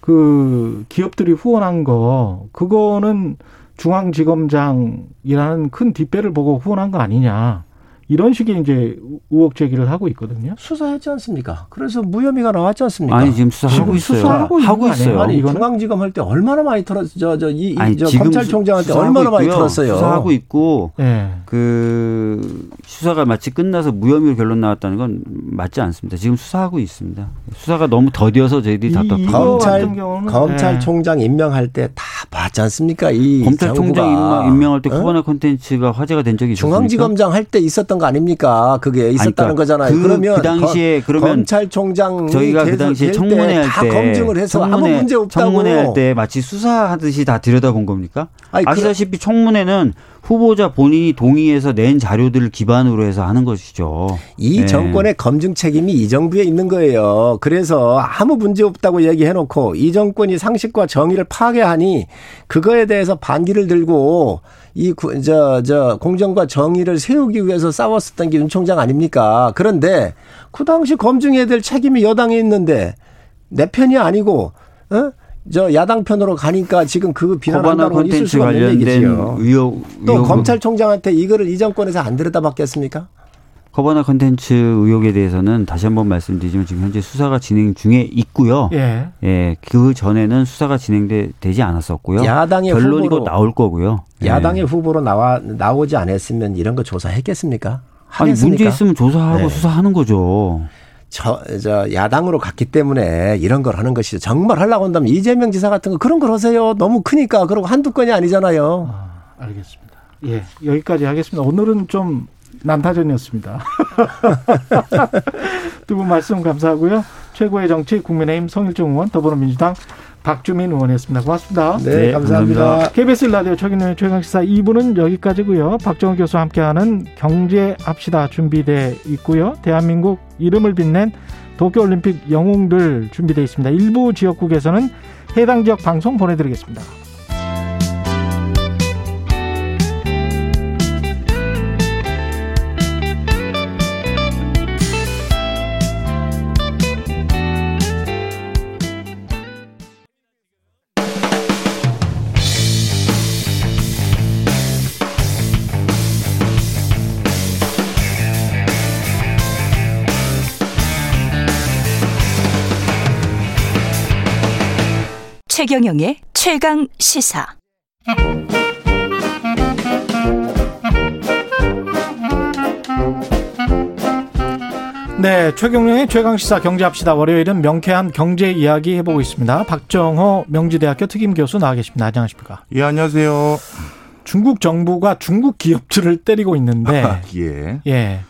그 기업들이 후원한 거 그거는 중앙지검장이라는 큰 뒷배를 보고 후원한 거 아니냐. 이런 식의 이제 의혹 제기를 하고 있거든요. 수사했지 않습니까? 그래서 무혐의가 나왔지 않습니까? 아니 지금 수사하고 있어요. 수사하고 하고 있어요. 아니 이건 중앙지검 할 때 얼마나 많이 털었 저저이 검찰총장한테 얼마나 많이 털었어요. 수사하고 있고 네. 그 수사가 마치 끝나서 무혐의로 결론 나왔다는 건 맞지 않습니다. 지금 수사하고 있습니다. 수사가 너무 더디어서 저희들이 답답해요. 검찰 검찰총장 네. 임명할 때 다 봤지 않습니까? 이 검찰총장 임명, 임명할 때 어? 코바나 콘텐츠가 화제가 된 적이 있습니까? 중앙지검장 할 때 있었던 있었던 거 아닙니까? 그게 있었다는 그러니까 거잖아요. 그, 그러면 그 당시에 그러면 검찰총장 저희가 그 당시에 청문회 할때 검증을 해서 청문회, 아무 문제 없다고 청문회 할 때 마치 수사하듯이 다 들여다본 겁니까? 아니, 아시다시피 청문회는 후보자 본인이 동의해서 낸 자료들을 기반으로 해서 하는 것이죠. 이 네. 정권의 검증 책임이 이 정부에 있는 거예요. 그래서 아무 문제 없다고 얘기해 놓고 이 정권이 상식과 정의를 파괴하니 그거에 대해서 반기를 들고 이, 저, 저, 공정과 정의를 세우기 위해서 싸웠었던 게 윤 총장 아닙니까? 그런데 그 당시 검증해야 될 책임이 여당에 있는데 내 편이 아니고, 어? 저 야당 편으로 가니까 지금 그 비난한다고 있을 수가 없는. 의혹, 또 검찰총장한테 이거를 이 정권에서 안 들여다봤겠습니까? 커버나 컨텐츠 의혹에 대해서는 다시 한번 말씀드리지만 지금 현재 수사가 진행 중에 있고요. 예. 예. 그 전에는 수사가 진행되지 않았었고요. 야당의 결론이 곧 나올 거고요. 예. 야당의 예. 후보로 나와 나오지 않았으면 이런 거 조사했겠습니까? 아니 문제 있으면 조사하고 네. 수사하는 거죠. 저, 저, 야당으로 갔기 때문에 이런 걸 하는 것이죠. 정말 하려고 한다면 이재명 지사 같은 거 그런 걸 하세요. 너무 크니까. 그리고 한두 건이 아니잖아요. 아, 알겠습니다. 예, 여기까지 하겠습니다. 오늘은 좀 난타전이었습니다. 두 분 말씀 감사하고요. 최고의 정치 국민의힘 성일종 의원 더불어민주당 박주민 의원이었습니다. 고맙습니다. 네, 네 감사합니다. 감사합니다. KBS 라디오 최근의 최강시사 2부는 여기까지고요. 박정호 교수와 함께하는 경제합시다 준비돼 있고요. 대한민국 이름을 빛낸 도쿄올림픽 영웅들 준비되어 있습니다. 일부 지역국에서는 해당 지역 방송 보내드리겠습니다. 최경영의 최강 시사. 네, 최경영의 최강 시사 경제합시다. 월요일은 명쾌한 경제 이야기 해보고 있습니다. 박정호 명지대학교 특임 교수 나와 계십니다. 안녕하십니까? 예, 안녕하세요. 중국 정부가 중국 기업들을 때리고 있는데, 아, 예, 예,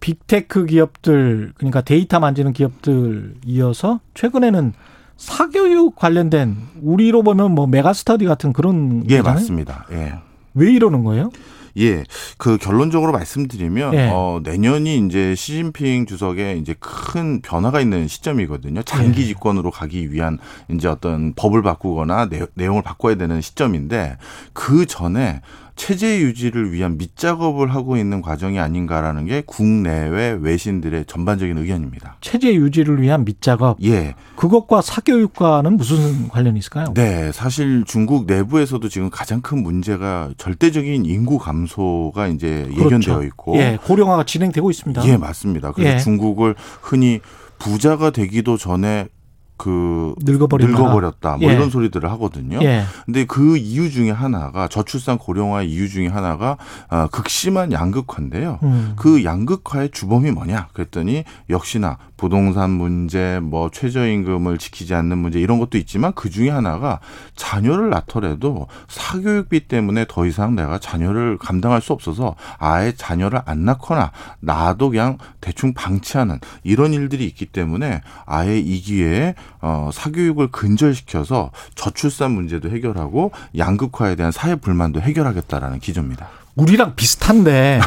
빅테크 기업들 그러니까 데이터 만지는 기업들 이어서 최근에는 사교육 관련된 우리로 보면 뭐 메가스터디 같은 그런 예 거잖아요? 맞습니다. 예. 왜 이러는 거예요? 예, 그 결론적으로 말씀드리면 예. 어, 내년이 이제 시진핑 주석의 이제 큰 변화가 있는 시점이거든요. 장기 예. 집권으로 가기 위한 이제 어떤 법을 바꾸거나 내, 내용을 바꿔야 되는 시점인데 그 전에 체제 유지를 위한 밑작업을 하고 있는 과정이 아닌가라는 게 국내외 외신들의 전반적인 의견입니다. 체제 유지를 위한 밑작업. 예. 그것과 사교육과는 무슨 관련이 있을까요? 네, 사실 중국 내부에서도 지금 가장 큰 문제가 절대적인 인구 감소가 이제 예견되어 있고, 그렇죠. 예, 고령화가 진행되고 있습니다. 예, 맞습니다. 그래서 예. 중국을 흔히 부자가 되기도 전에 그 늙어버린 늙어버렸다 뭐 예. 이런 소리들을 하거든요. 예. 근데 그 이유 중에 하나가 저출산 고령화 이유 중에 하나가 아, 극심한 양극화인데요. 음. 그 양극화의 주범이 뭐냐? 그랬더니 역시나 부동산 문제, 뭐 최저임금을 지키지 않는 문제 이런 것도 있지만 그 중에 하나가 자녀를 낳더라도 사교육비 때문에 더 이상 내가 자녀를 감당할 수 없어서 아예 자녀를 안 낳거나 나도 그냥 대충 방치하는 이런 일들이 있기 때문에 아예 이 기회에 어, 사교육을 근절시켜서 저출산 문제도 해결하고 양극화에 대한 사회 불만도 해결하겠다라는 기조입니다. 우리랑 비슷한데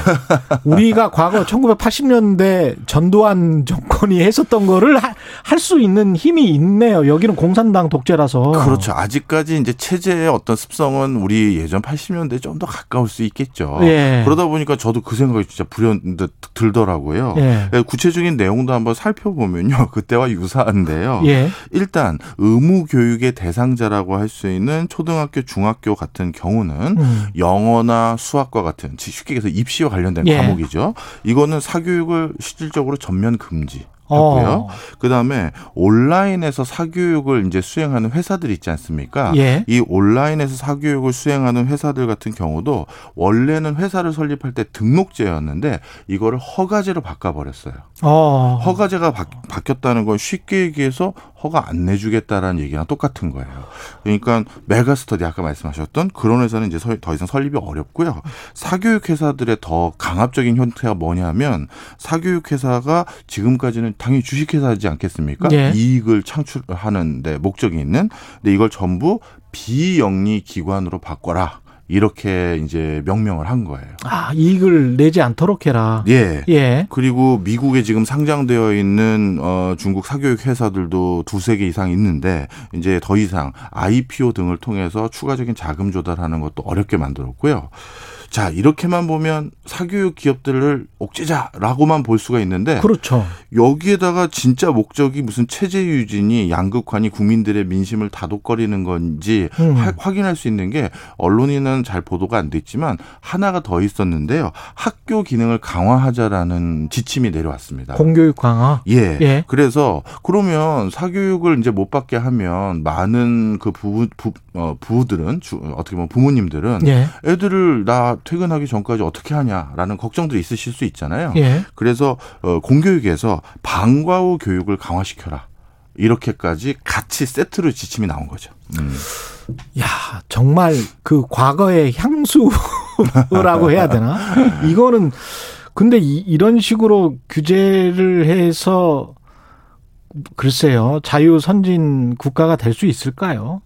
우리가 과거 1980년대 전두환 정권이 했었던 거를 할 수 있는 힘이 있네요. 여기는 공산당 독재라서. 그렇죠. 아직까지 이제 체제의 어떤 습성은 우리 예전 80년대 좀 더 가까울 수 있겠죠. 예. 그러다 보니까 저도 그 생각이 진짜 불현듯 들더라고요. 예. 구체적인 내용도 한번 살펴보면요. 그때와 유사한데요. 예. 일단 의무 교육의 대상자라고 할 수 있는 초등학교, 중학교 같은 경우는 음. 영어나 수학과 같은 쉽게 얘기해서 입시와 관련된 예. 과목이죠. 이거는 사교육을 실질적으로 전면 금지. 하고요. 어. 그다음에 온라인에서 사교육을 이제 수행하는 회사들 있지 않습니까? 예. 이 온라인에서 사교육을 수행하는 회사들 같은 경우도 원래는 회사를 설립할 때 등록제였는데 이거를 허가제로 바꿔 버렸어요. 어. 허가제가 바, 바뀌었다는 건 쉽게 얘기해서 허가 안 내주겠다라는 얘기랑 똑같은 거예요. 그러니까 메가스터디 아까 말씀하셨던 그런 회사는 이제 설- 더 이상 설립이 어렵고요. 사교육 회사들의 더 강압적인 형태가 뭐냐면 사교육 회사가 지금까지는 당연히 주식 회사지 않겠습니까? 예. 이익을 창출하는데 목적이 있는 근데 이걸 전부 비영리 기관으로 바꿔라. 이렇게 이제 명명을 한 거예요. 아, 이익을 내지 않도록 해라. 예. 예. 그리고 미국에 지금 상장되어 있는 어 중국 사교육 회사들도 두세 개 이상 있는데 이제 더 이상 IPO 등을 통해서 추가적인 자금 조달하는 것도 어렵게 만들었고요. 자, 이렇게만 보면 사교육 기업들을 옥죄자라고만 볼 수가 있는데 그렇죠. 여기에다가 진짜 목적이 무슨 체제 유진이 양극화니 국민들의 민심을 다독거리는 건지 음. 하- 확인할 수 있는 게 언론에는 잘 보도가 안 됐지만 하나가 더 있었는데요. 학교 기능을 강화하자라는 지침이 내려왔습니다. 공교육 강화. 예. 예. 그래서 그러면 사교육을 이제 못 받게 하면 많은 그 부부 부, 어, 부들은 주, 어떻게 보면 부모님들은 예. 애들을 나 퇴근하기 전까지 어떻게 하냐라는 걱정들이 있으실 수 있잖아요. 예. 그래서 어, 공교육에서 방과 후 교육을 강화시켜라. 이렇게까지 같이 세트로 지침이 나온 거죠. 음. 야, 정말 그 과거의 향수라고 해야 되나? 이거는 근데 이, 이런 식으로 규제를 해서 글쎄요. 자유 선진 국가가 될 수 있을까요?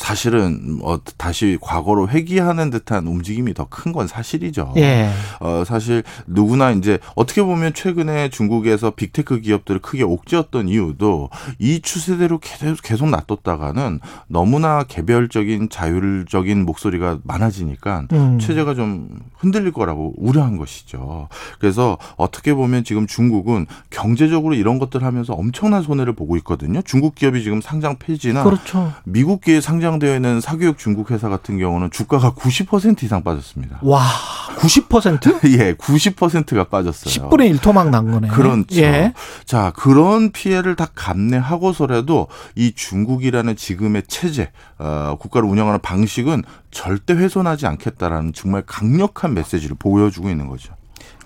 사실은 뭐 다시 과거로 회귀하는 듯한 움직임이 더 큰 건 사실이죠. 예. 어 사실 누구나 이제 어떻게 보면 최근에 중국에서 빅테크 기업들을 크게 옥죄었던 이유도 이 추세대로 계속 계속 놔뒀다가는 너무나 개별적인 자율적인 목소리가 많아지니까 음. 체제가 좀 흔들릴 거라고 우려한 것이죠. 그래서 어떻게 보면 지금 중국은 경제적으로 이런 것들 하면서 엄청난 손해를 보고 있거든요. 중국 기업이 지금 상장 폐지나 그렇죠. 미국계에 상장 되어 있는 사교육 중국 회사 같은 경우는 주가가 90% 이상 빠졌습니다. 와, 90%? 예, 90%가 빠졌어요. 10분의 1토막 난 거네. 그렇죠. 예. 자, 그런 피해를 다 감내하고서라도 이 중국이라는 지금의 체제, 어, 국가를 운영하는 방식은 절대 훼손하지 않겠다라는 정말 강력한 메시지를 보여주고 있는 거죠.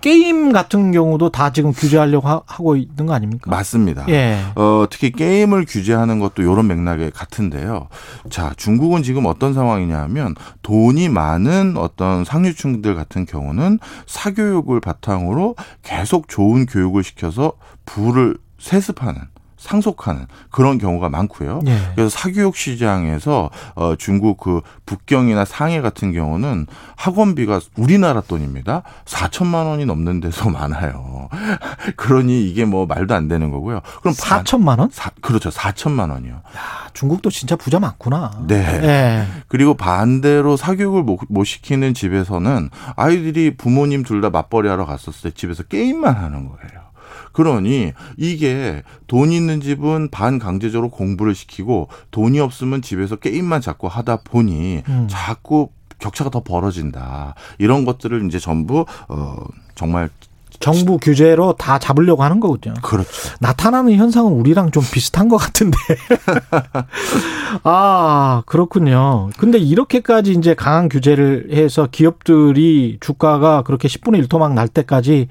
게임 같은 경우도 다 지금 규제하려고 하- 하고 있는 거 아닙니까? 맞습니다. 예. 어, 특히 게임을 규제하는 것도 이런 맥락에 같은데요. 자, 중국은 지금 어떤 상황이냐면 돈이 많은 어떤 상류층들 같은 경우는 사교육을 바탕으로 계속 좋은 교육을 시켜서 부를 세습하는 상속하는 그런 경우가 많고요. 예. 그래서 사교육 시장에서 어 중국 그 북경이나 상해 같은 경우는 학원비가 우리나라 돈입니다. 4천만 원이 넘는 데서 많아요. 그러니 이게 뭐 말도 안 되는 거고요. 그럼 4천만 원? 사, 그렇죠. 4천만 원이요. 야, 중국도 진짜 부자 많구나. 네. 예. 그리고 반대로 사교육을 못, 못 시키는 집에서는 아이들이 부모님 둘 다 맞벌이 하러 갔었을 때 집에서 게임만 하는 거예요. 그러니 이게 돈 있는 집은 반강제적으로 공부를 시키고 돈이 없으면 집에서 게임만 자꾸 하다 보니 음. 자꾸 격차가 더 벌어진다. 이런 것들을 이제 전부 어 정말 정부 규제로 다 잡으려고 하는 거군요. 그렇죠. 나타나는 현상은 우리랑 좀 비슷한 것 같은데. 아, 그렇군요. 근데 이렇게까지 이제 강한 규제를 해서 기업들이 주가가 그렇게 10분의 1 토막 날 때까지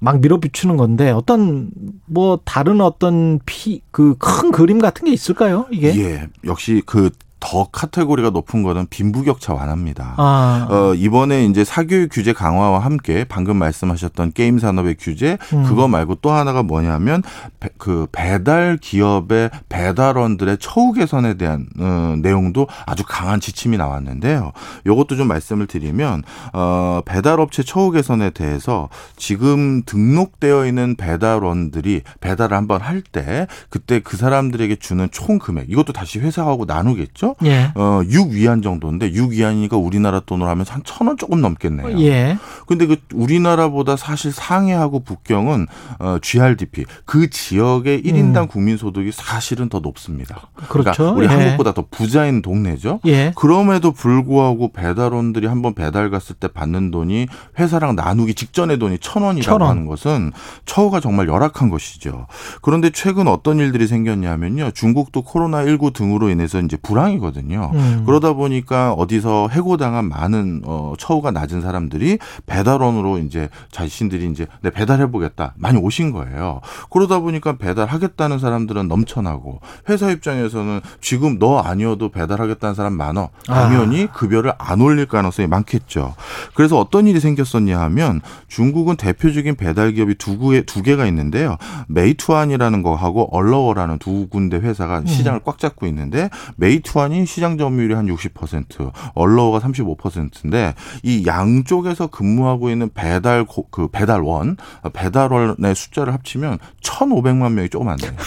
막 밀어붙이는 건데 어떤 뭐 다른 어떤 피 그 큰 그림 같은 게 있을까요? 이게? 예. 역시 그 더 카테고리가 높은 거는 빈부격차 완화입니다. 아. 어, 이번에 이제 사교육 규제 강화와 함께 방금 말씀하셨던 게임 산업의 규제 음. 그거 말고 또 하나가 뭐냐면 배, 그 배달 기업의 배달원들의 처우 개선에 대한 어, 내용도 아주 강한 지침이 나왔는데요. 요것도 좀 말씀을 드리면 어, 배달업체 처우 개선에 대해서 지금 등록되어 있는 배달원들이 배달을 한번 할 때 그때 그 사람들에게 주는 총 금액 이것도 다시 회사하고 나누겠죠. 예. 어, 6위안 정도인데 6위안이니까 우리나라 돈으로 하면 한 천 원 조금 넘겠네요. 예. 근데 그 우리나라보다 사실 상해하고 북경은 어, GRDP 그 지역의 1인당 국민 소득이 사실은 더 높습니다. 음. 그렇죠. 그러니까 우리 예. 한국보다 더 부자인 동네죠. 예. 그럼에도 불구하고 배달원들이 한번 배달 갔을 때 받는 돈이 회사랑 나누기 직전의 돈이 천 원이라고 천 원. 하는 것은 처우가 정말 열악한 것이죠. 그런데 최근 어떤 일들이 생겼냐면요. 중국도 코로나19 등으로 인해서 이제 불황이 거든요. 음. 그러다 보니까 어디서 해고당한 많은 어, 처우가 낮은 사람들이 배달원으로 이제 자신들이 이제 내 배달해 보겠다 많이 오신 거예요. 그러다 보니까 배달하겠다는 사람들은 넘쳐나고 회사 입장에서는 지금 너 아니어도 배달하겠다는 사람 많어. 당연히 급여를 안 올릴 가능성이 많겠죠. 그래서 어떤 일이 생겼었냐 하면 중국은 대표적인 배달 기업이 두, 개, 두 개가 있는데요. 메이투안이라는 거하고 얼러워라는 두 군데 회사가 시장을 꽉 잡고 있는데 메이투안 이 시장 점유율이 한 60%, 얼러워가 35%인데 이 양쪽에서 근무하고 있는 배달 고- 그 배달원, 배달원의 숫자를 합치면 1,500만 명이 조금 안 돼요.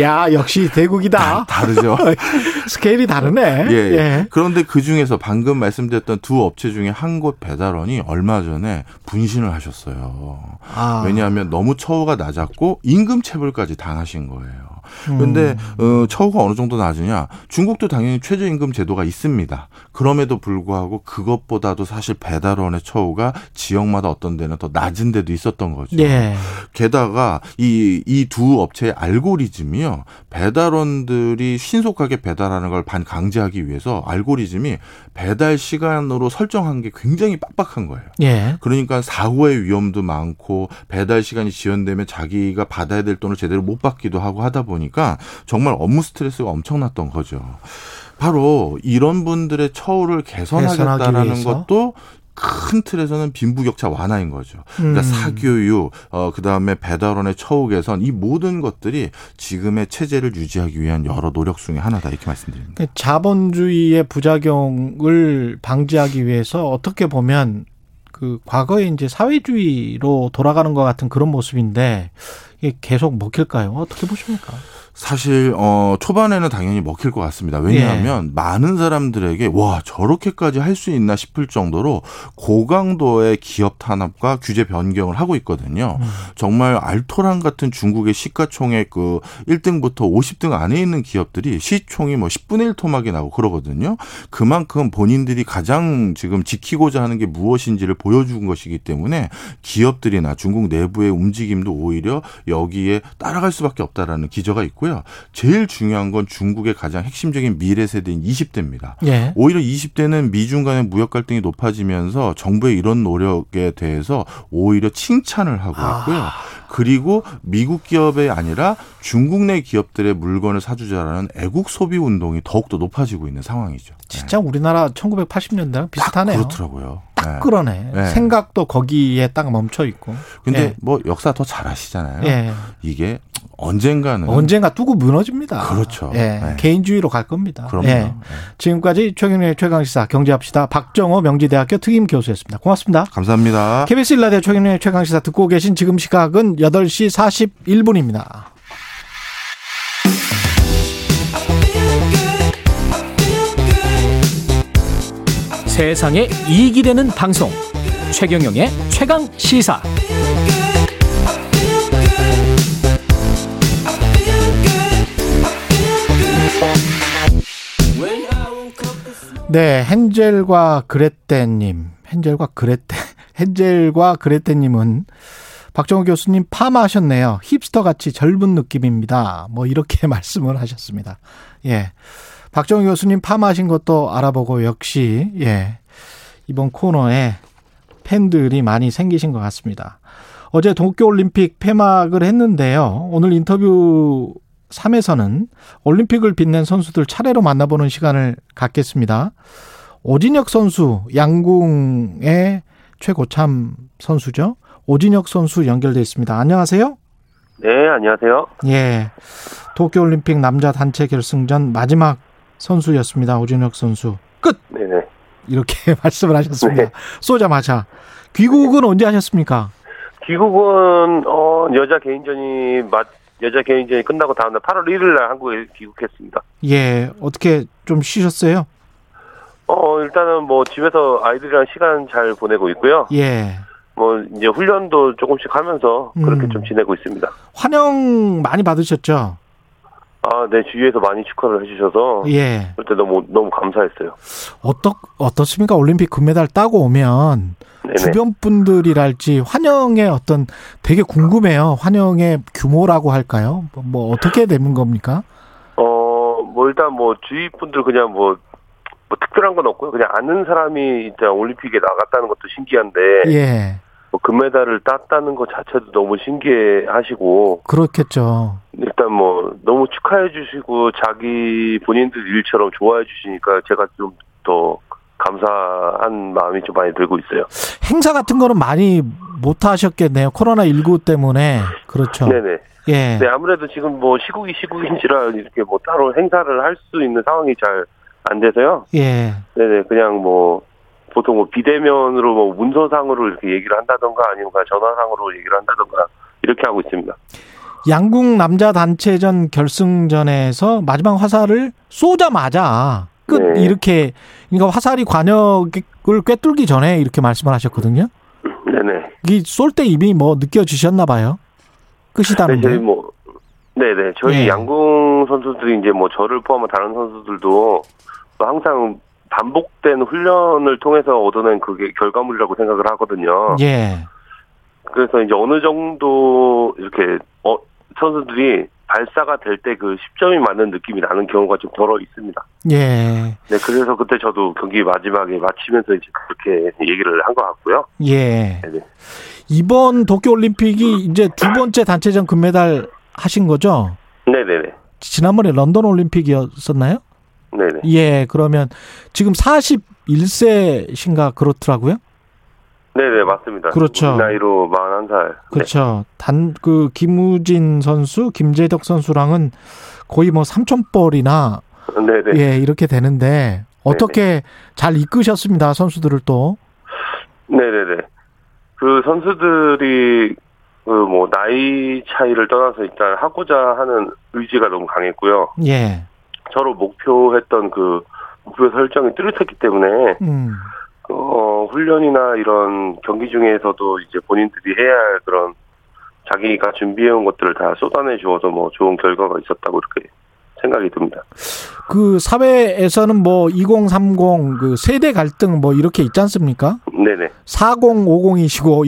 야, 역시 대국이다. 다 르죠. 스케일이 다르네. 예, 예. 그런데 그 중에서 방금 말씀드렸던 두 업체 중에 한 곳 배달원이 얼마 전에 분신을 하셨어요. 아. 왜냐하면 너무 처우가 낮았고 임금 체불까지 당하신 거예요. 음. 근데 어, 처우가 어느 정도 낮으냐? 중국도 당연히 최저임금 제도가 있습니다. 그럼에도 불구하고 그것보다도 사실 배달원의 처우가 지역마다 어떤 데는 더 낮은 데도 있었던 거죠. 예. 게다가 이 이 두 업체의 알고리즘이요 배달원들이 신속하게 배달하는 걸 반강제하기 위해서 알고리즘이 배달 시간으로 설정한 게 굉장히 빡빡한 거예요. 예. 그러니까 사고의 위험도 많고 배달 시간이 지연되면 자기가 받아야 될 돈을 제대로 못 받기도 하고 하다 보니 까 정말 업무 스트레스가 엄청났던 거죠. 바로 이런 분들의 처우를 개선하겠다라는? 것도 큰 틀에서는 빈부격차 완화인 거죠. 그러니까 음. 사교육, 어, 그 다음에 배달원의 처우 개선, 이 모든 것들이 지금의 체제를 유지하기 위한 여러 노력 중에 하나다 이렇게 말씀드립니다. 그 자본주의의 부작용을 방지하기 위해서 어떻게 보면 그 과거에 이제 사회주의로 돌아가는 것 같은 그런 모습인데 계속 먹힐까요? 어떻게 보십니까? 사실 어 초반에는 당연히 먹힐 것 같습니다. 왜냐하면 많은 사람들에게 와 저렇게까지 할 수 있나 싶을 정도로 고강도의 기업 탄압과 규제 변경을 하고 있거든요. 정말 알토란 같은 중국의 시가총액 그 1등부터 50등 안에 있는 기업들이 시총이 뭐 10분의 1 토막이 나고 그러거든요. 그만큼 본인들이 가장 지금 지키고자 하는 게 무엇인지를 보여준 것이기 때문에 기업들이나 중국 내부의 움직임도 오히려 여기에 따라갈 수밖에 없다라는 기저가 있고요. 제일 중요한 건 중국의 가장 핵심적인 미래 세대인 20대입니다. 예. 오히려 20대는 미중 간의 무역 갈등이 높아지면서 정부의 이런 노력에 대해서 오히려 칭찬을 하고 있고요. 그리고 미국 기업이 아니라 중국 내 기업들의 물건을 사주자라는 애국 소비 운동이 더욱더 높아지고 있는 상황이죠. 진짜 우리나라 1980년대랑 비슷하네요. 그렇더라고요. 딱 네. 그러네. 네. 생각도 거기에 딱 멈춰 있고. 근데 예. 뭐 역사 더 잘하시잖아요. 예. 이게 언젠가는 언젠가 뚜고 무너집니다. 그렇죠. 예. 네. 개인주의로 갈 겁니다. 그럼요. 예. 네. 지금까지 최경련의 최강시사 경제합시다. 박정호 명지대학교 특임 교수였습니다. 고맙습니다. 감사합니다. KBS 일라디오 최경련의 최강시사 듣고 계신 지금 시각은 8시 41분입니다. 세상에 이익이 되는 방송 최경영의 최강 시사 네, 헨젤과 그레테님, 헨젤과 그레테, 헨젤과 그레테님은 박정호 교수님 파마하셨네요. 힙스터 같이 젊은 느낌입니다. 뭐 이렇게 말씀을 하셨습니다. 예. 박정호 교수님 파마하신 것도 알아보고 역시 예. 이번 코너에 팬들이 많이 생기신 것 같습니다. 어제 도쿄올림픽 폐막을 했는데요. 오늘 인터뷰 3에서는 올림픽을 빛낸 선수들 차례로 만나보는 시간을 갖겠습니다. 오진혁 선수, 양궁의 최고참 선수죠. 오진혁 선수 연결돼 있습니다. 안녕하세요. 네, 안녕하세요. 예. 도쿄올림픽 남자 단체 결승전 마지막 선수였습니다. 오진혁 선수. 끝! 네네. 이렇게 말씀을 하셨습니다. 쏘자마자. 귀국은 언제 하셨습니까? 귀국은 어 여자 개인전이 맞 여자 개인전이 끝나고 다음날 8월 1일 날 한국에 귀국했습니다. 예. 어떻게 좀 쉬셨어요? 어 일단은 뭐 집에서 아이들이랑 시간 잘 보내고 있고요. 예. 뭐 이제 훈련도 조금씩 하면서 그렇게 음. 좀 지내고 있습니다. 환영 많이 받으셨죠? 아, 네 주위에서 많이 축하를 해주셔서 예. 그때 너무 너무 감사했어요. 어떻 어떻습니까? 올림픽 금메달 따고 오면 네네. 주변 분들이랄지 환영의 어떤 되게 궁금해요. 환영의 규모라고 할까요? 뭐, 뭐 어떻게 되는 겁니까? 어 뭐 일단 뭐 주위 분들 그냥 뭐. 뭐 특별한 건 없고요. 그냥 아는 사람이 일단 올림픽에 나갔다는 것도 신기한데 예. 뭐 금메달을 땄다는 것 자체도 너무 신기해하시고 그렇겠죠. 일단 뭐 너무 축하해 주시고 자기 본인들 일처럼 좋아해 주시니까 제가 좀 더 감사한 마음이 좀 많이 들고 있어요. 행사 같은 거는 많이 못 하셨겠네요. 코로나 19 때문에 그렇죠. 네네. 예. 네 아무래도 지금 뭐 시국이 시국인지라 이렇게 뭐 따로 행사를 할 수 있는 상황이 잘 안 돼서요. 예. 네네 그냥 뭐 보통 뭐 비대면으로 뭐 문서상으로 이렇게 얘기를 한다던가 아니면 전화상으로 얘기를 한다던가 이렇게 하고 있습니다. 양궁 남자 단체전 결승전에서 마지막 화살을 쏘자마자 끝 네. 이렇게 그러니까 화살이 관역을 꿰뚫기 전에 이렇게 말씀을 하셨거든요. 네네. 이 쏠때 이미 뭐 느껴지셨나 봐요. 끝이다는 네, 게. 저희 뭐 네네 저희 예. 양궁 선수들이 이제 뭐 저를 포함한 다른 선수들도 뭐 항상 반복된 훈련을 통해서 얻어낸 그게 결과물이라고 생각을 하거든요. 예. 그래서 이제 어느 정도 이렇게 어, 선수들이 발사가 될 때그 10점이 맞는 느낌이 나는 경우가 좀 덜어 있습니다. 예. 네, 그래서 그때 저도 경기 마지막에 마치면서 이제 그렇게 얘기를 한 것 같고요. 예. 네네. 이번 도쿄 올림픽이 이제 두 번째 단체전 금메달 하신 거죠? 네네네. 지난번에 런던 올림픽이었었나요? 네네. 예. 그러면 지금 41세신가 그렇더라고요. 네네, 맞습니다. 그렇죠. 나이로 41살. 그렇죠. 단그 김우진 선수, 김재덕 선수랑은 거의 뭐 삼촌뻘이나 네네. 예 이렇게 되는데 어떻게 잘 이끄셨습니다 선수들을 또 네네네. 그 선수들이 그 뭐 나이 차이를 떠나서 일단 하고자 하는 의지가 너무 강했고요. 예. 저로 목표했던 그 목표 설정이 뚜렷했기 때문에 음. 어 훈련이나 이런 경기 중에서도 이제 본인들이 해야 할 그런 자기가 준비해온 것들을 다 쏟아내 주어서 뭐 좋은 결과가 있었다고 이렇게 생각이 듭니다. 그 사회에서는 뭐 2030 그 세대 갈등 뭐 이렇게 있지 않습니까? 네네. 4050이시고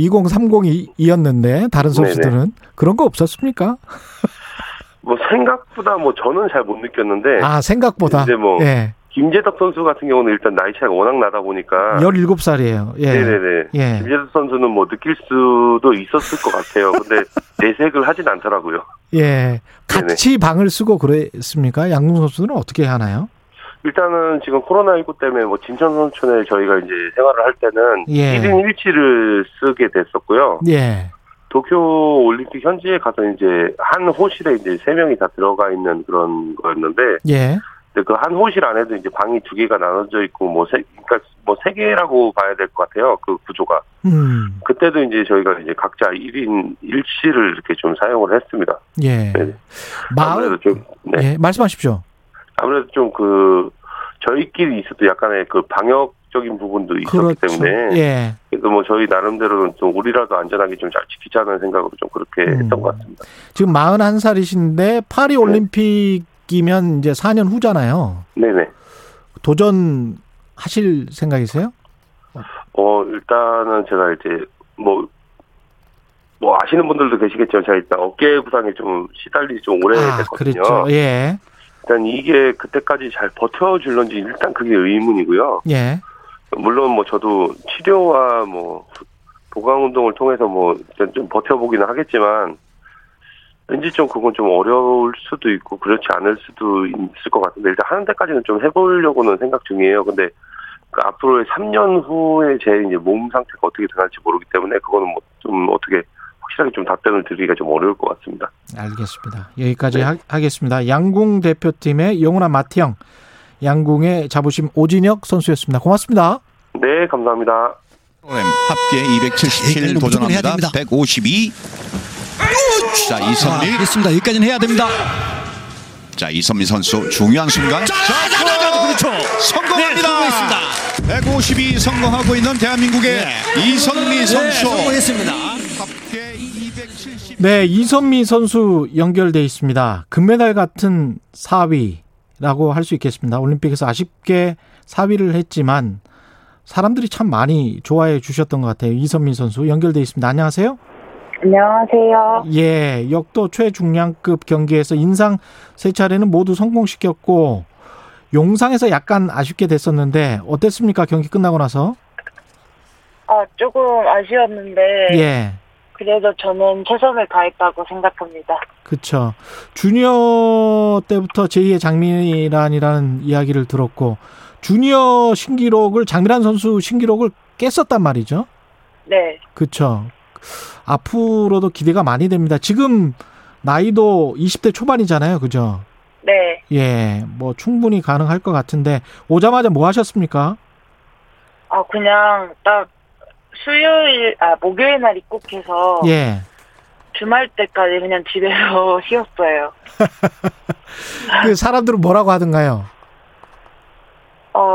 2030이었는데 다른 선수들은 그런 거 없었습니까? 뭐 생각보다 뭐 저는 잘 못 느꼈는데 아 생각보다 이제 뭐 예. 김재덕 선수 같은 경우는 일단 나이 차이가 워낙 나다 보니까 17살이에요. 예. 네네네. 예. 김재덕 선수는 뭐 느낄 수도 있었을 것 같아요. 근데 내색을 하진 않더라고요. 예. 같이 방을 쓰고 그랬습니까? 양궁 선수들은 어떻게 하나요? 일단은 지금 코로나19 때문에 뭐 진천 선촌에 저희가 이제 생활을 할 때는 예. 1인 1치를 쓰게 됐었고요. 예. 도쿄 올림픽 현지에 가서 이제 한 호실에 이제 세 명이 다 들어가 있는 그런 거였는데 예. 그 한 호실 안에도 이제 방이 두 개가 나눠져 있고 뭐 세, 그러니까 뭐 세 개라고 봐야 될 것 같아요. 그 구조가. 음. 그때도 이제 저희가 이제 각자 1인 1실을 이렇게 좀 사용을 했습니다. 예. 네. 아무래도 좀 네. 예, 말씀하십시오. 아무래도 좀 그 저희끼리 있어도 약간의 그 방역 적인 부분도 있었기 그렇죠. 때문에 예. 그래서 뭐 저희 나름대로는 좀 우리라도 안전하게 좀 잘 지키자는 생각으로 좀 그렇게 음. 했던 것 같습니다. 지금 41살이신데 파리 올림픽 이면 이제 4년 후잖아요. 네네. 도전 하실 생각이세요? 어 일단은 제가 이제 뭐. 뭐 아시는 분들도 계시겠지만 제가 일단 어깨 부상에 좀 시달리 좀 아, 오래됐거든요. 그렇죠. 예. 일단 이게 그때까지 잘 버텨줄런지 일단 그게 의문이고요. 예. 물론 뭐 저도 치료와 뭐 보강 운동을 통해서 뭐 좀 버텨보기는 하겠지만 왠지 좀 그건 좀 어려울 수도 있고 그렇지 않을 수도 있을 것 같은데 일단 하는 데까지는 좀 해보려고는 생각 중이에요. 근데 그 앞으로의 3년 후에 제 이제 몸 상태가 어떻게 변할지 모르기 때문에 그거는 뭐 좀 어떻게 확실하게 좀 답변을 드리기가 좀 어려울 것 같습니다. 알겠습니다. 여기까지 하, 하겠습니다. 양궁 대표팀의 영훈아 마티형, 양궁의 자부심 오진혁 선수였습니다. 고맙습니다. 네, 감사합니다. 합계 277 도전합니다. 152. 자, 이선미. 됐습니다. 여기까지는 해야 됩니다. 자, 이선미 선수 중요한 순간. 자, 그렇죠. 성공합니다. 네, 성공했습니다. 152 성공하고 있는 대한민국의 이선미 선수. 성공했습니다. 네, 이선미 선수 연결돼 있습니다. 금메달 같은 4위라고 할 수 있겠습니다. 올림픽에서 아쉽게 4위를 했지만 사람들이 참 많이 좋아해 주셨던 것 같아요. 이선미 선수 연결돼 있습니다. 안녕하세요. 안녕하세요. 예, 역도 최중량급 경기에서 인상 세 차례는 모두 성공시켰고 용상에서 약간 아쉽게 됐었는데 어땠습니까? 경기 끝나고 나서? 아, 조금 아쉬웠는데. 예. 그래도 저는 최선을 다했다고 생각합니다. 그쵸. 주니어 때부터 제2의 장미란이라는 이야기를 들었고, 주니어 신기록을, 장미란 선수 신기록을 깼었단 말이죠. 네. 그쵸. 앞으로도 기대가 많이 됩니다. 지금 나이도 20대 초반이잖아요. 그죠? 네. 예, 뭐 충분히 가능할 것 같은데, 오자마자 뭐 하셨습니까? 아, 그냥 딱 수요일, 아, 목요일 날 입국해서. 예. 주말 때까지 그냥 집에서 쉬었어요. 그 사람들은 뭐라고 하던가요?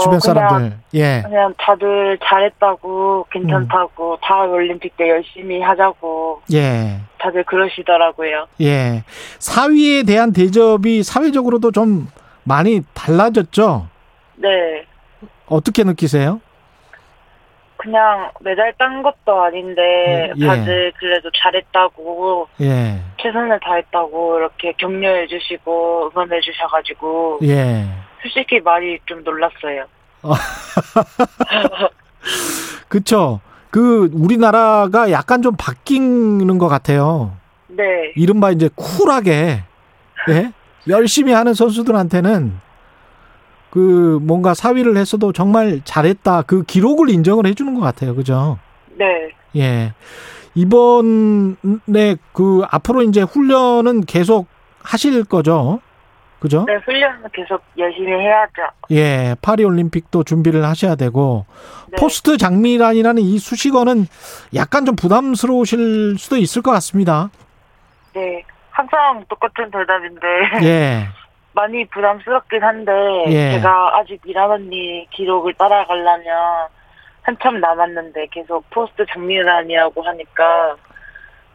어, 주변 그냥- 사람들. 예. 그냥 다들 잘했다고, 괜찮다고, 다음 올림픽 때 열심히 하자고, 예. 다들 그러시더라고요. 예. 사위에 대한 대접이 사회적으로도 좀 많이 달라졌죠? 네. 어떻게 느끼세요? 그냥 메달 딴 것도 아닌데, 예. 다들 그래도 잘했다고, 예. 최선을 다했다고, 이렇게 격려해 주시고, 응원해 주셔가지고, 예. 솔직히 많이 좀 놀랐어요. 그쵸. 그, 우리나라가 약간 좀 바뀌는 것 같아요. 네. 이른바 이제 쿨하게, 예? 열심히 하는 선수들한테는 그 뭔가 사위를 했어도 정말 잘했다. 그 기록을 인정을 해주는 것 같아요. 그죠? 네. 예. 이번에 그 앞으로 이제 훈련은 계속 하실 거죠? 그죠? 네, 훈련은 계속 열심히 해야죠. 예, 파리 올림픽도 준비를 하셔야 되고 네. 포스트 장미란이라는 이 수식어는 약간 좀 부담스러우실 수도 있을 것 같습니다. 네. 항상 똑같은 대답인데. 예. 많이 부담스럽긴 한데. 예. 제가 아직 미란 언니 기록을 따라가려면 한참 남았는데 계속 포스트 장미란이라고 하니까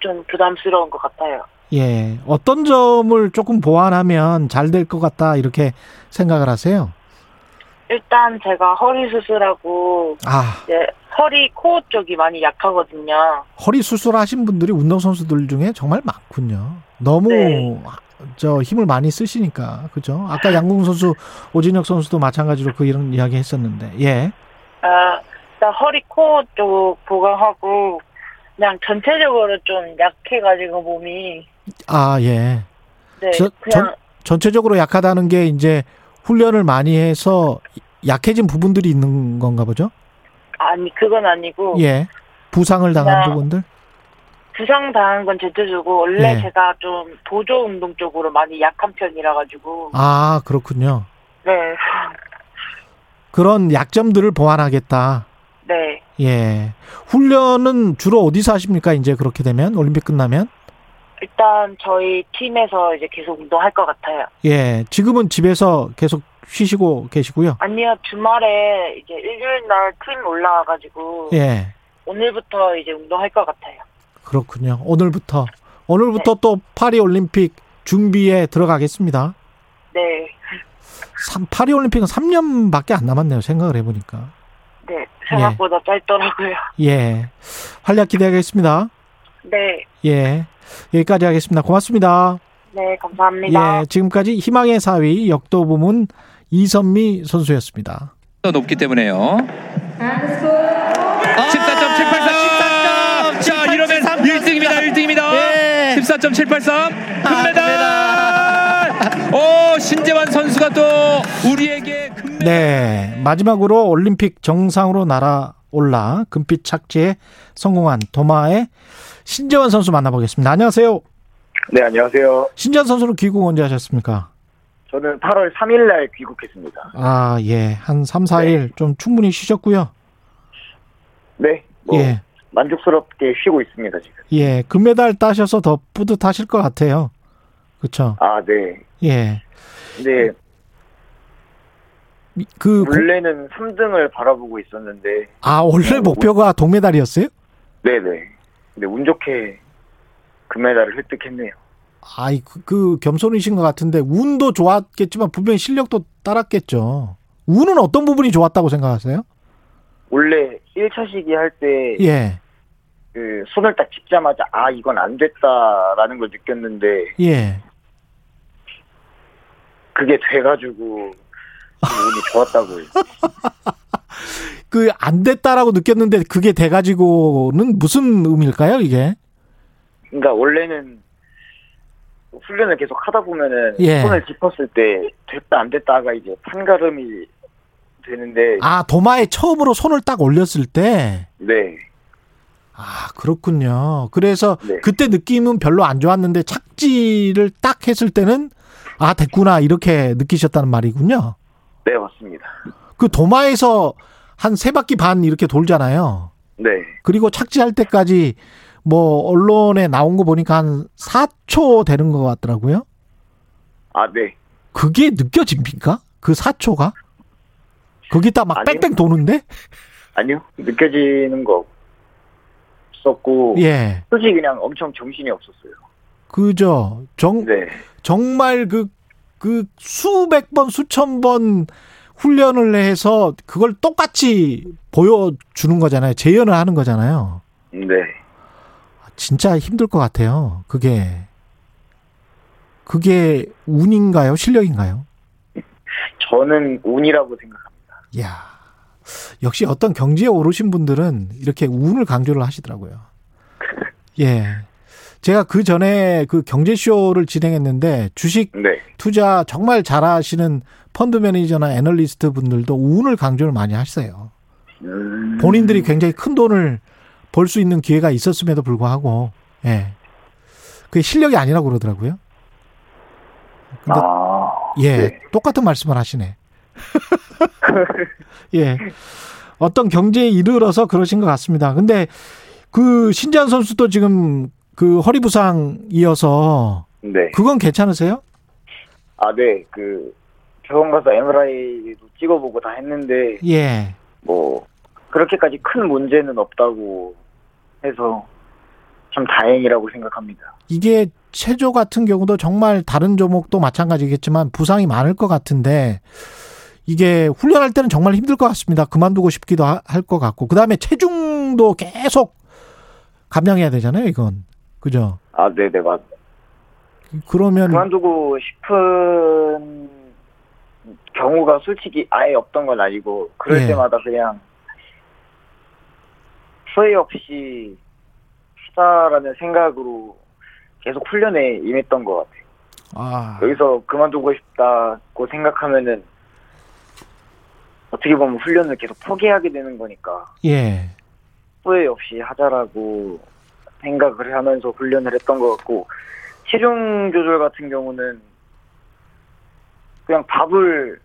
좀 부담스러운 것 같아요. 예. 어떤 점을 조금 보완하면 잘 될 것 같다 이렇게 생각을 하세요? 일단 제가 허리 수술하고 아, 이제 허리 코어 쪽이 많이 약하거든요. 허리 수술하신 분들이 운동 선수들 중에 정말 많군요. 너무 네. 저 힘을 많이 쓰시니까. 그죠? 아까 양궁 선수 오진혁 선수도 마찬가지로 그 이런 이야기 했었는데. 예. 아, 일단 허리 코어 쪽 보강하고 그냥 전체적으로 좀 약해가지고 몸이 아, 예. 네 저- 전, 전체적으로 약하다는 게 이제 훈련을 많이 해서 약해진 부분들이 있는 건가 보죠? 아니 그건 아니고 예. 부상을 당한 부분들? 부상 당한 건 제쳐주고 원래 네. 제가 좀 보조 운동 쪽으로 많이 약한 편이라 가지고 아, 그렇군요. 네. 그런 약점들을 보완하겠다. 네. 예. 훈련은 주로 어디서 하십니까? 이제 그렇게 되면 올림픽 끝나면? 일단 저희 팀에서 이제 계속 운동할 것 같아요. 예. 지금은 집에서 계속 쉬시고 계시고요. 아니요 주말에 이제 일요일 날 팀 올라와 가지고 예. 오늘부터 이제 운동할 것 같아요. 그렇군요. 오늘부터 오늘부터 또 파리 올림픽 준비에 들어가겠습니다. 네. 삼- 파리 올림픽은 3년밖에 안 남았네요. 생각을 해 보니까. 네. 생각보다 짧더라고요. 예. 활약 기대하겠습니다. 네. 예. 여기까지 하겠습니다. 고맙습니다. 네, 감사합니다. 예. 지금까지 희망의 사위 역도 부문 이선미 선수였습니다. 더 높기 때문에요. 14.783 14점. 자, 이러면 1등입니다. 1등입니다. 14.783 금메달. 오, 신재환 선수가 또 우리에게 네. 마지막으로 올림픽 정상으로 날아올라 금빛 착지에 성공한 도마의 신재원 선수 만나보겠습니다. 안녕하세요. 네, 안녕하세요. 신재원 선수는 귀국 언제 하셨습니까? 저는 8월 3일 날 귀국했습니다. 아, 예. 한 3, 4일 좀 충분히 쉬셨고요. 네, 뭐 예. 만족스럽게 쉬고 있습니다, 지금. 예. 금메달 따셔서 더 뿌듯하실 것 같아요. 그렇죠? 아, 네. 예. 근데 그 고- 원래는 3등을 바라보고 있었는데 아, 원래 목표가 동메달이었어요? 네, 네. 근데 운 좋게 금메달을 획득했네요. 아이 그, 그 겸손이신 것 같은데 운도 좋았겠지만 분명히 실력도 따랐겠죠. 운은 어떤 부분이 좋았다고 생각하세요? 원래 1차 시기 할때 예, 그 손을 딱 짚자마자 아, 이건 안 됐다라는 걸 느꼈는데 예. 그게 돼 가지고 운이 좋았다고요. 그 안 됐다라고 느꼈는데 그게 돼가지고는 무슨 의미일까요, 이게? 그러니까 원래는 훈련을 계속 하다 보면은 예. 손을 짚었을 때 됐다 안 됐다가 이제 판가름이 되는데 아, 도마에 처음으로 손을 딱 올렸을 때, 네 아, 그렇군요. 그래서 네. 그때 느낌은 별로 안 좋았는데 착지를 딱 했을 때는 아, 됐구나, 이렇게 느끼셨다는 말이군요. 네, 맞습니다. 그 도마에서 한 세 바퀴 반 이렇게 돌잖아요. 네. 그리고 착지할 때까지 뭐 언론에 나온 거 보니까 한 4초 되는 것 같더라고요. 아, 네. 그게 느껴집니까? 그 4초가? 거기다 막 아니요. 뺑뺑 도는데? 아니요. 느껴지는 거 없었고 예. 솔직히 그냥 엄청 정신이 없었어요. 그죠. 정, 네. 정말 그, 그 수백 번, 수천 번 훈련을 해서 그걸 똑같이 보여주는 거잖아요. 재현을 하는 거잖아요. 네. 진짜 힘들 것 같아요. 그게. 그게 운인가요? 실력인가요? 저는 운이라고 생각합니다. 야 역시 어떤 경지에 오르신 분들은 이렇게 운을 강조를 하시더라고요. 예. 제가 그 전에 그 경제쇼를 진행했는데 주식 네. 투자 정말 잘하시는 펀드 매니저나 애널리스트 분들도 운을 강조를 많이 하세요. 음. 본인들이 굉장히 큰 돈을 벌 수 있는 기회가 있었음에도 불구하고, 예. 그게 실력이 아니라고 그러더라고요. 근데, 아, 예. 네. 똑같은 말씀을 하시네. 예. 어떤 경제에 이르러서 그러신 것 같습니다. 근데 그 신지한 선수도 지금 그 허리 부상이어서 네. 그건 괜찮으세요? 아, 네. 그 병원 가서 MRI도 찍어보고 다 했는데 예. 뭐 그렇게까지 큰 문제는 없다고 해서 참 다행이라고 생각합니다. 이게 체조 같은 경우도 정말 다른 종목도 마찬가지겠지만 부상이 많을 것 같은데 이게 훈련할 때는 정말 힘들 것 같습니다. 그만두고 싶기도 할 것 같고 그 다음에 체중도 계속 감량해야 되잖아요. 이건 그죠? 아, 네, 네, 맞. 그러면 그만두고 싶은 경우가 솔직히 아예 없던 건 아니고 그럴 예. 때마다 그냥 후회 없이 하자라는 생각으로 계속 훈련에 임했던 것 같아요. 아 여기서 그만두고 싶다고 생각하면은 어떻게 보면 훈련을 계속 포기하게 되는 거니까 예. 후회 없이 하자라고 생각을 하면서 훈련을 했던 것 같고 체중 조절 같은 경우는 그냥 밥을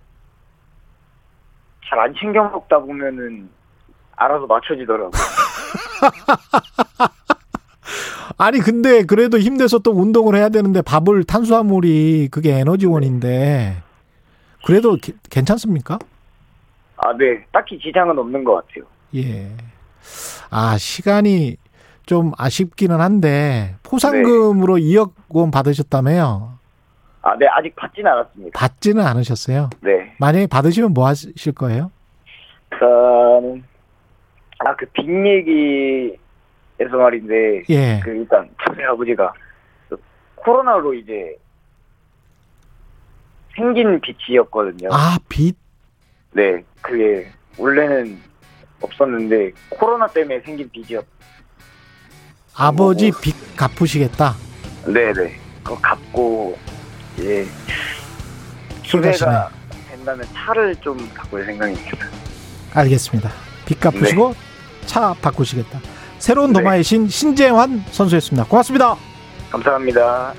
잘 안 챙겨 먹다 보면은 알아서 맞춰지더라고요. 아니 근데 그래도 힘내서 또 운동을 해야 되는데 밥을 탄수화물이 그게 에너지원인데 그래도 기- 괜찮습니까? 아, 네. 딱히 지장은 없는 것 같아요. 예. 아 시간이 좀 아쉽기는 한데 포상금으로 2억 원 받으셨다며요? 아, 네. 아직 받지는 않았습니다. 받지는 않으셨어요? 네. 만약에 받으시면 뭐 하실 거예요? 일단 아, 그 빚 얘기에서 말인데 예. 그 일단 저희 아버지가 그 코로나로 이제 생긴 빚이었거든요. 아 빚. 네. 그게 원래는 없었는데 코로나 때문에 생긴 빚이었. 아버지 빚 갚으시겠다. 네, 네. 그거 갚고 예. 술 기회가 된다면 차를 좀 바꿀 생각입니다. 알겠습니다. 빚 갚으시고 차 바꾸시겠다. 새로운 네. 도마의 신 신재환 선수였습니다. 고맙습니다. 감사합니다.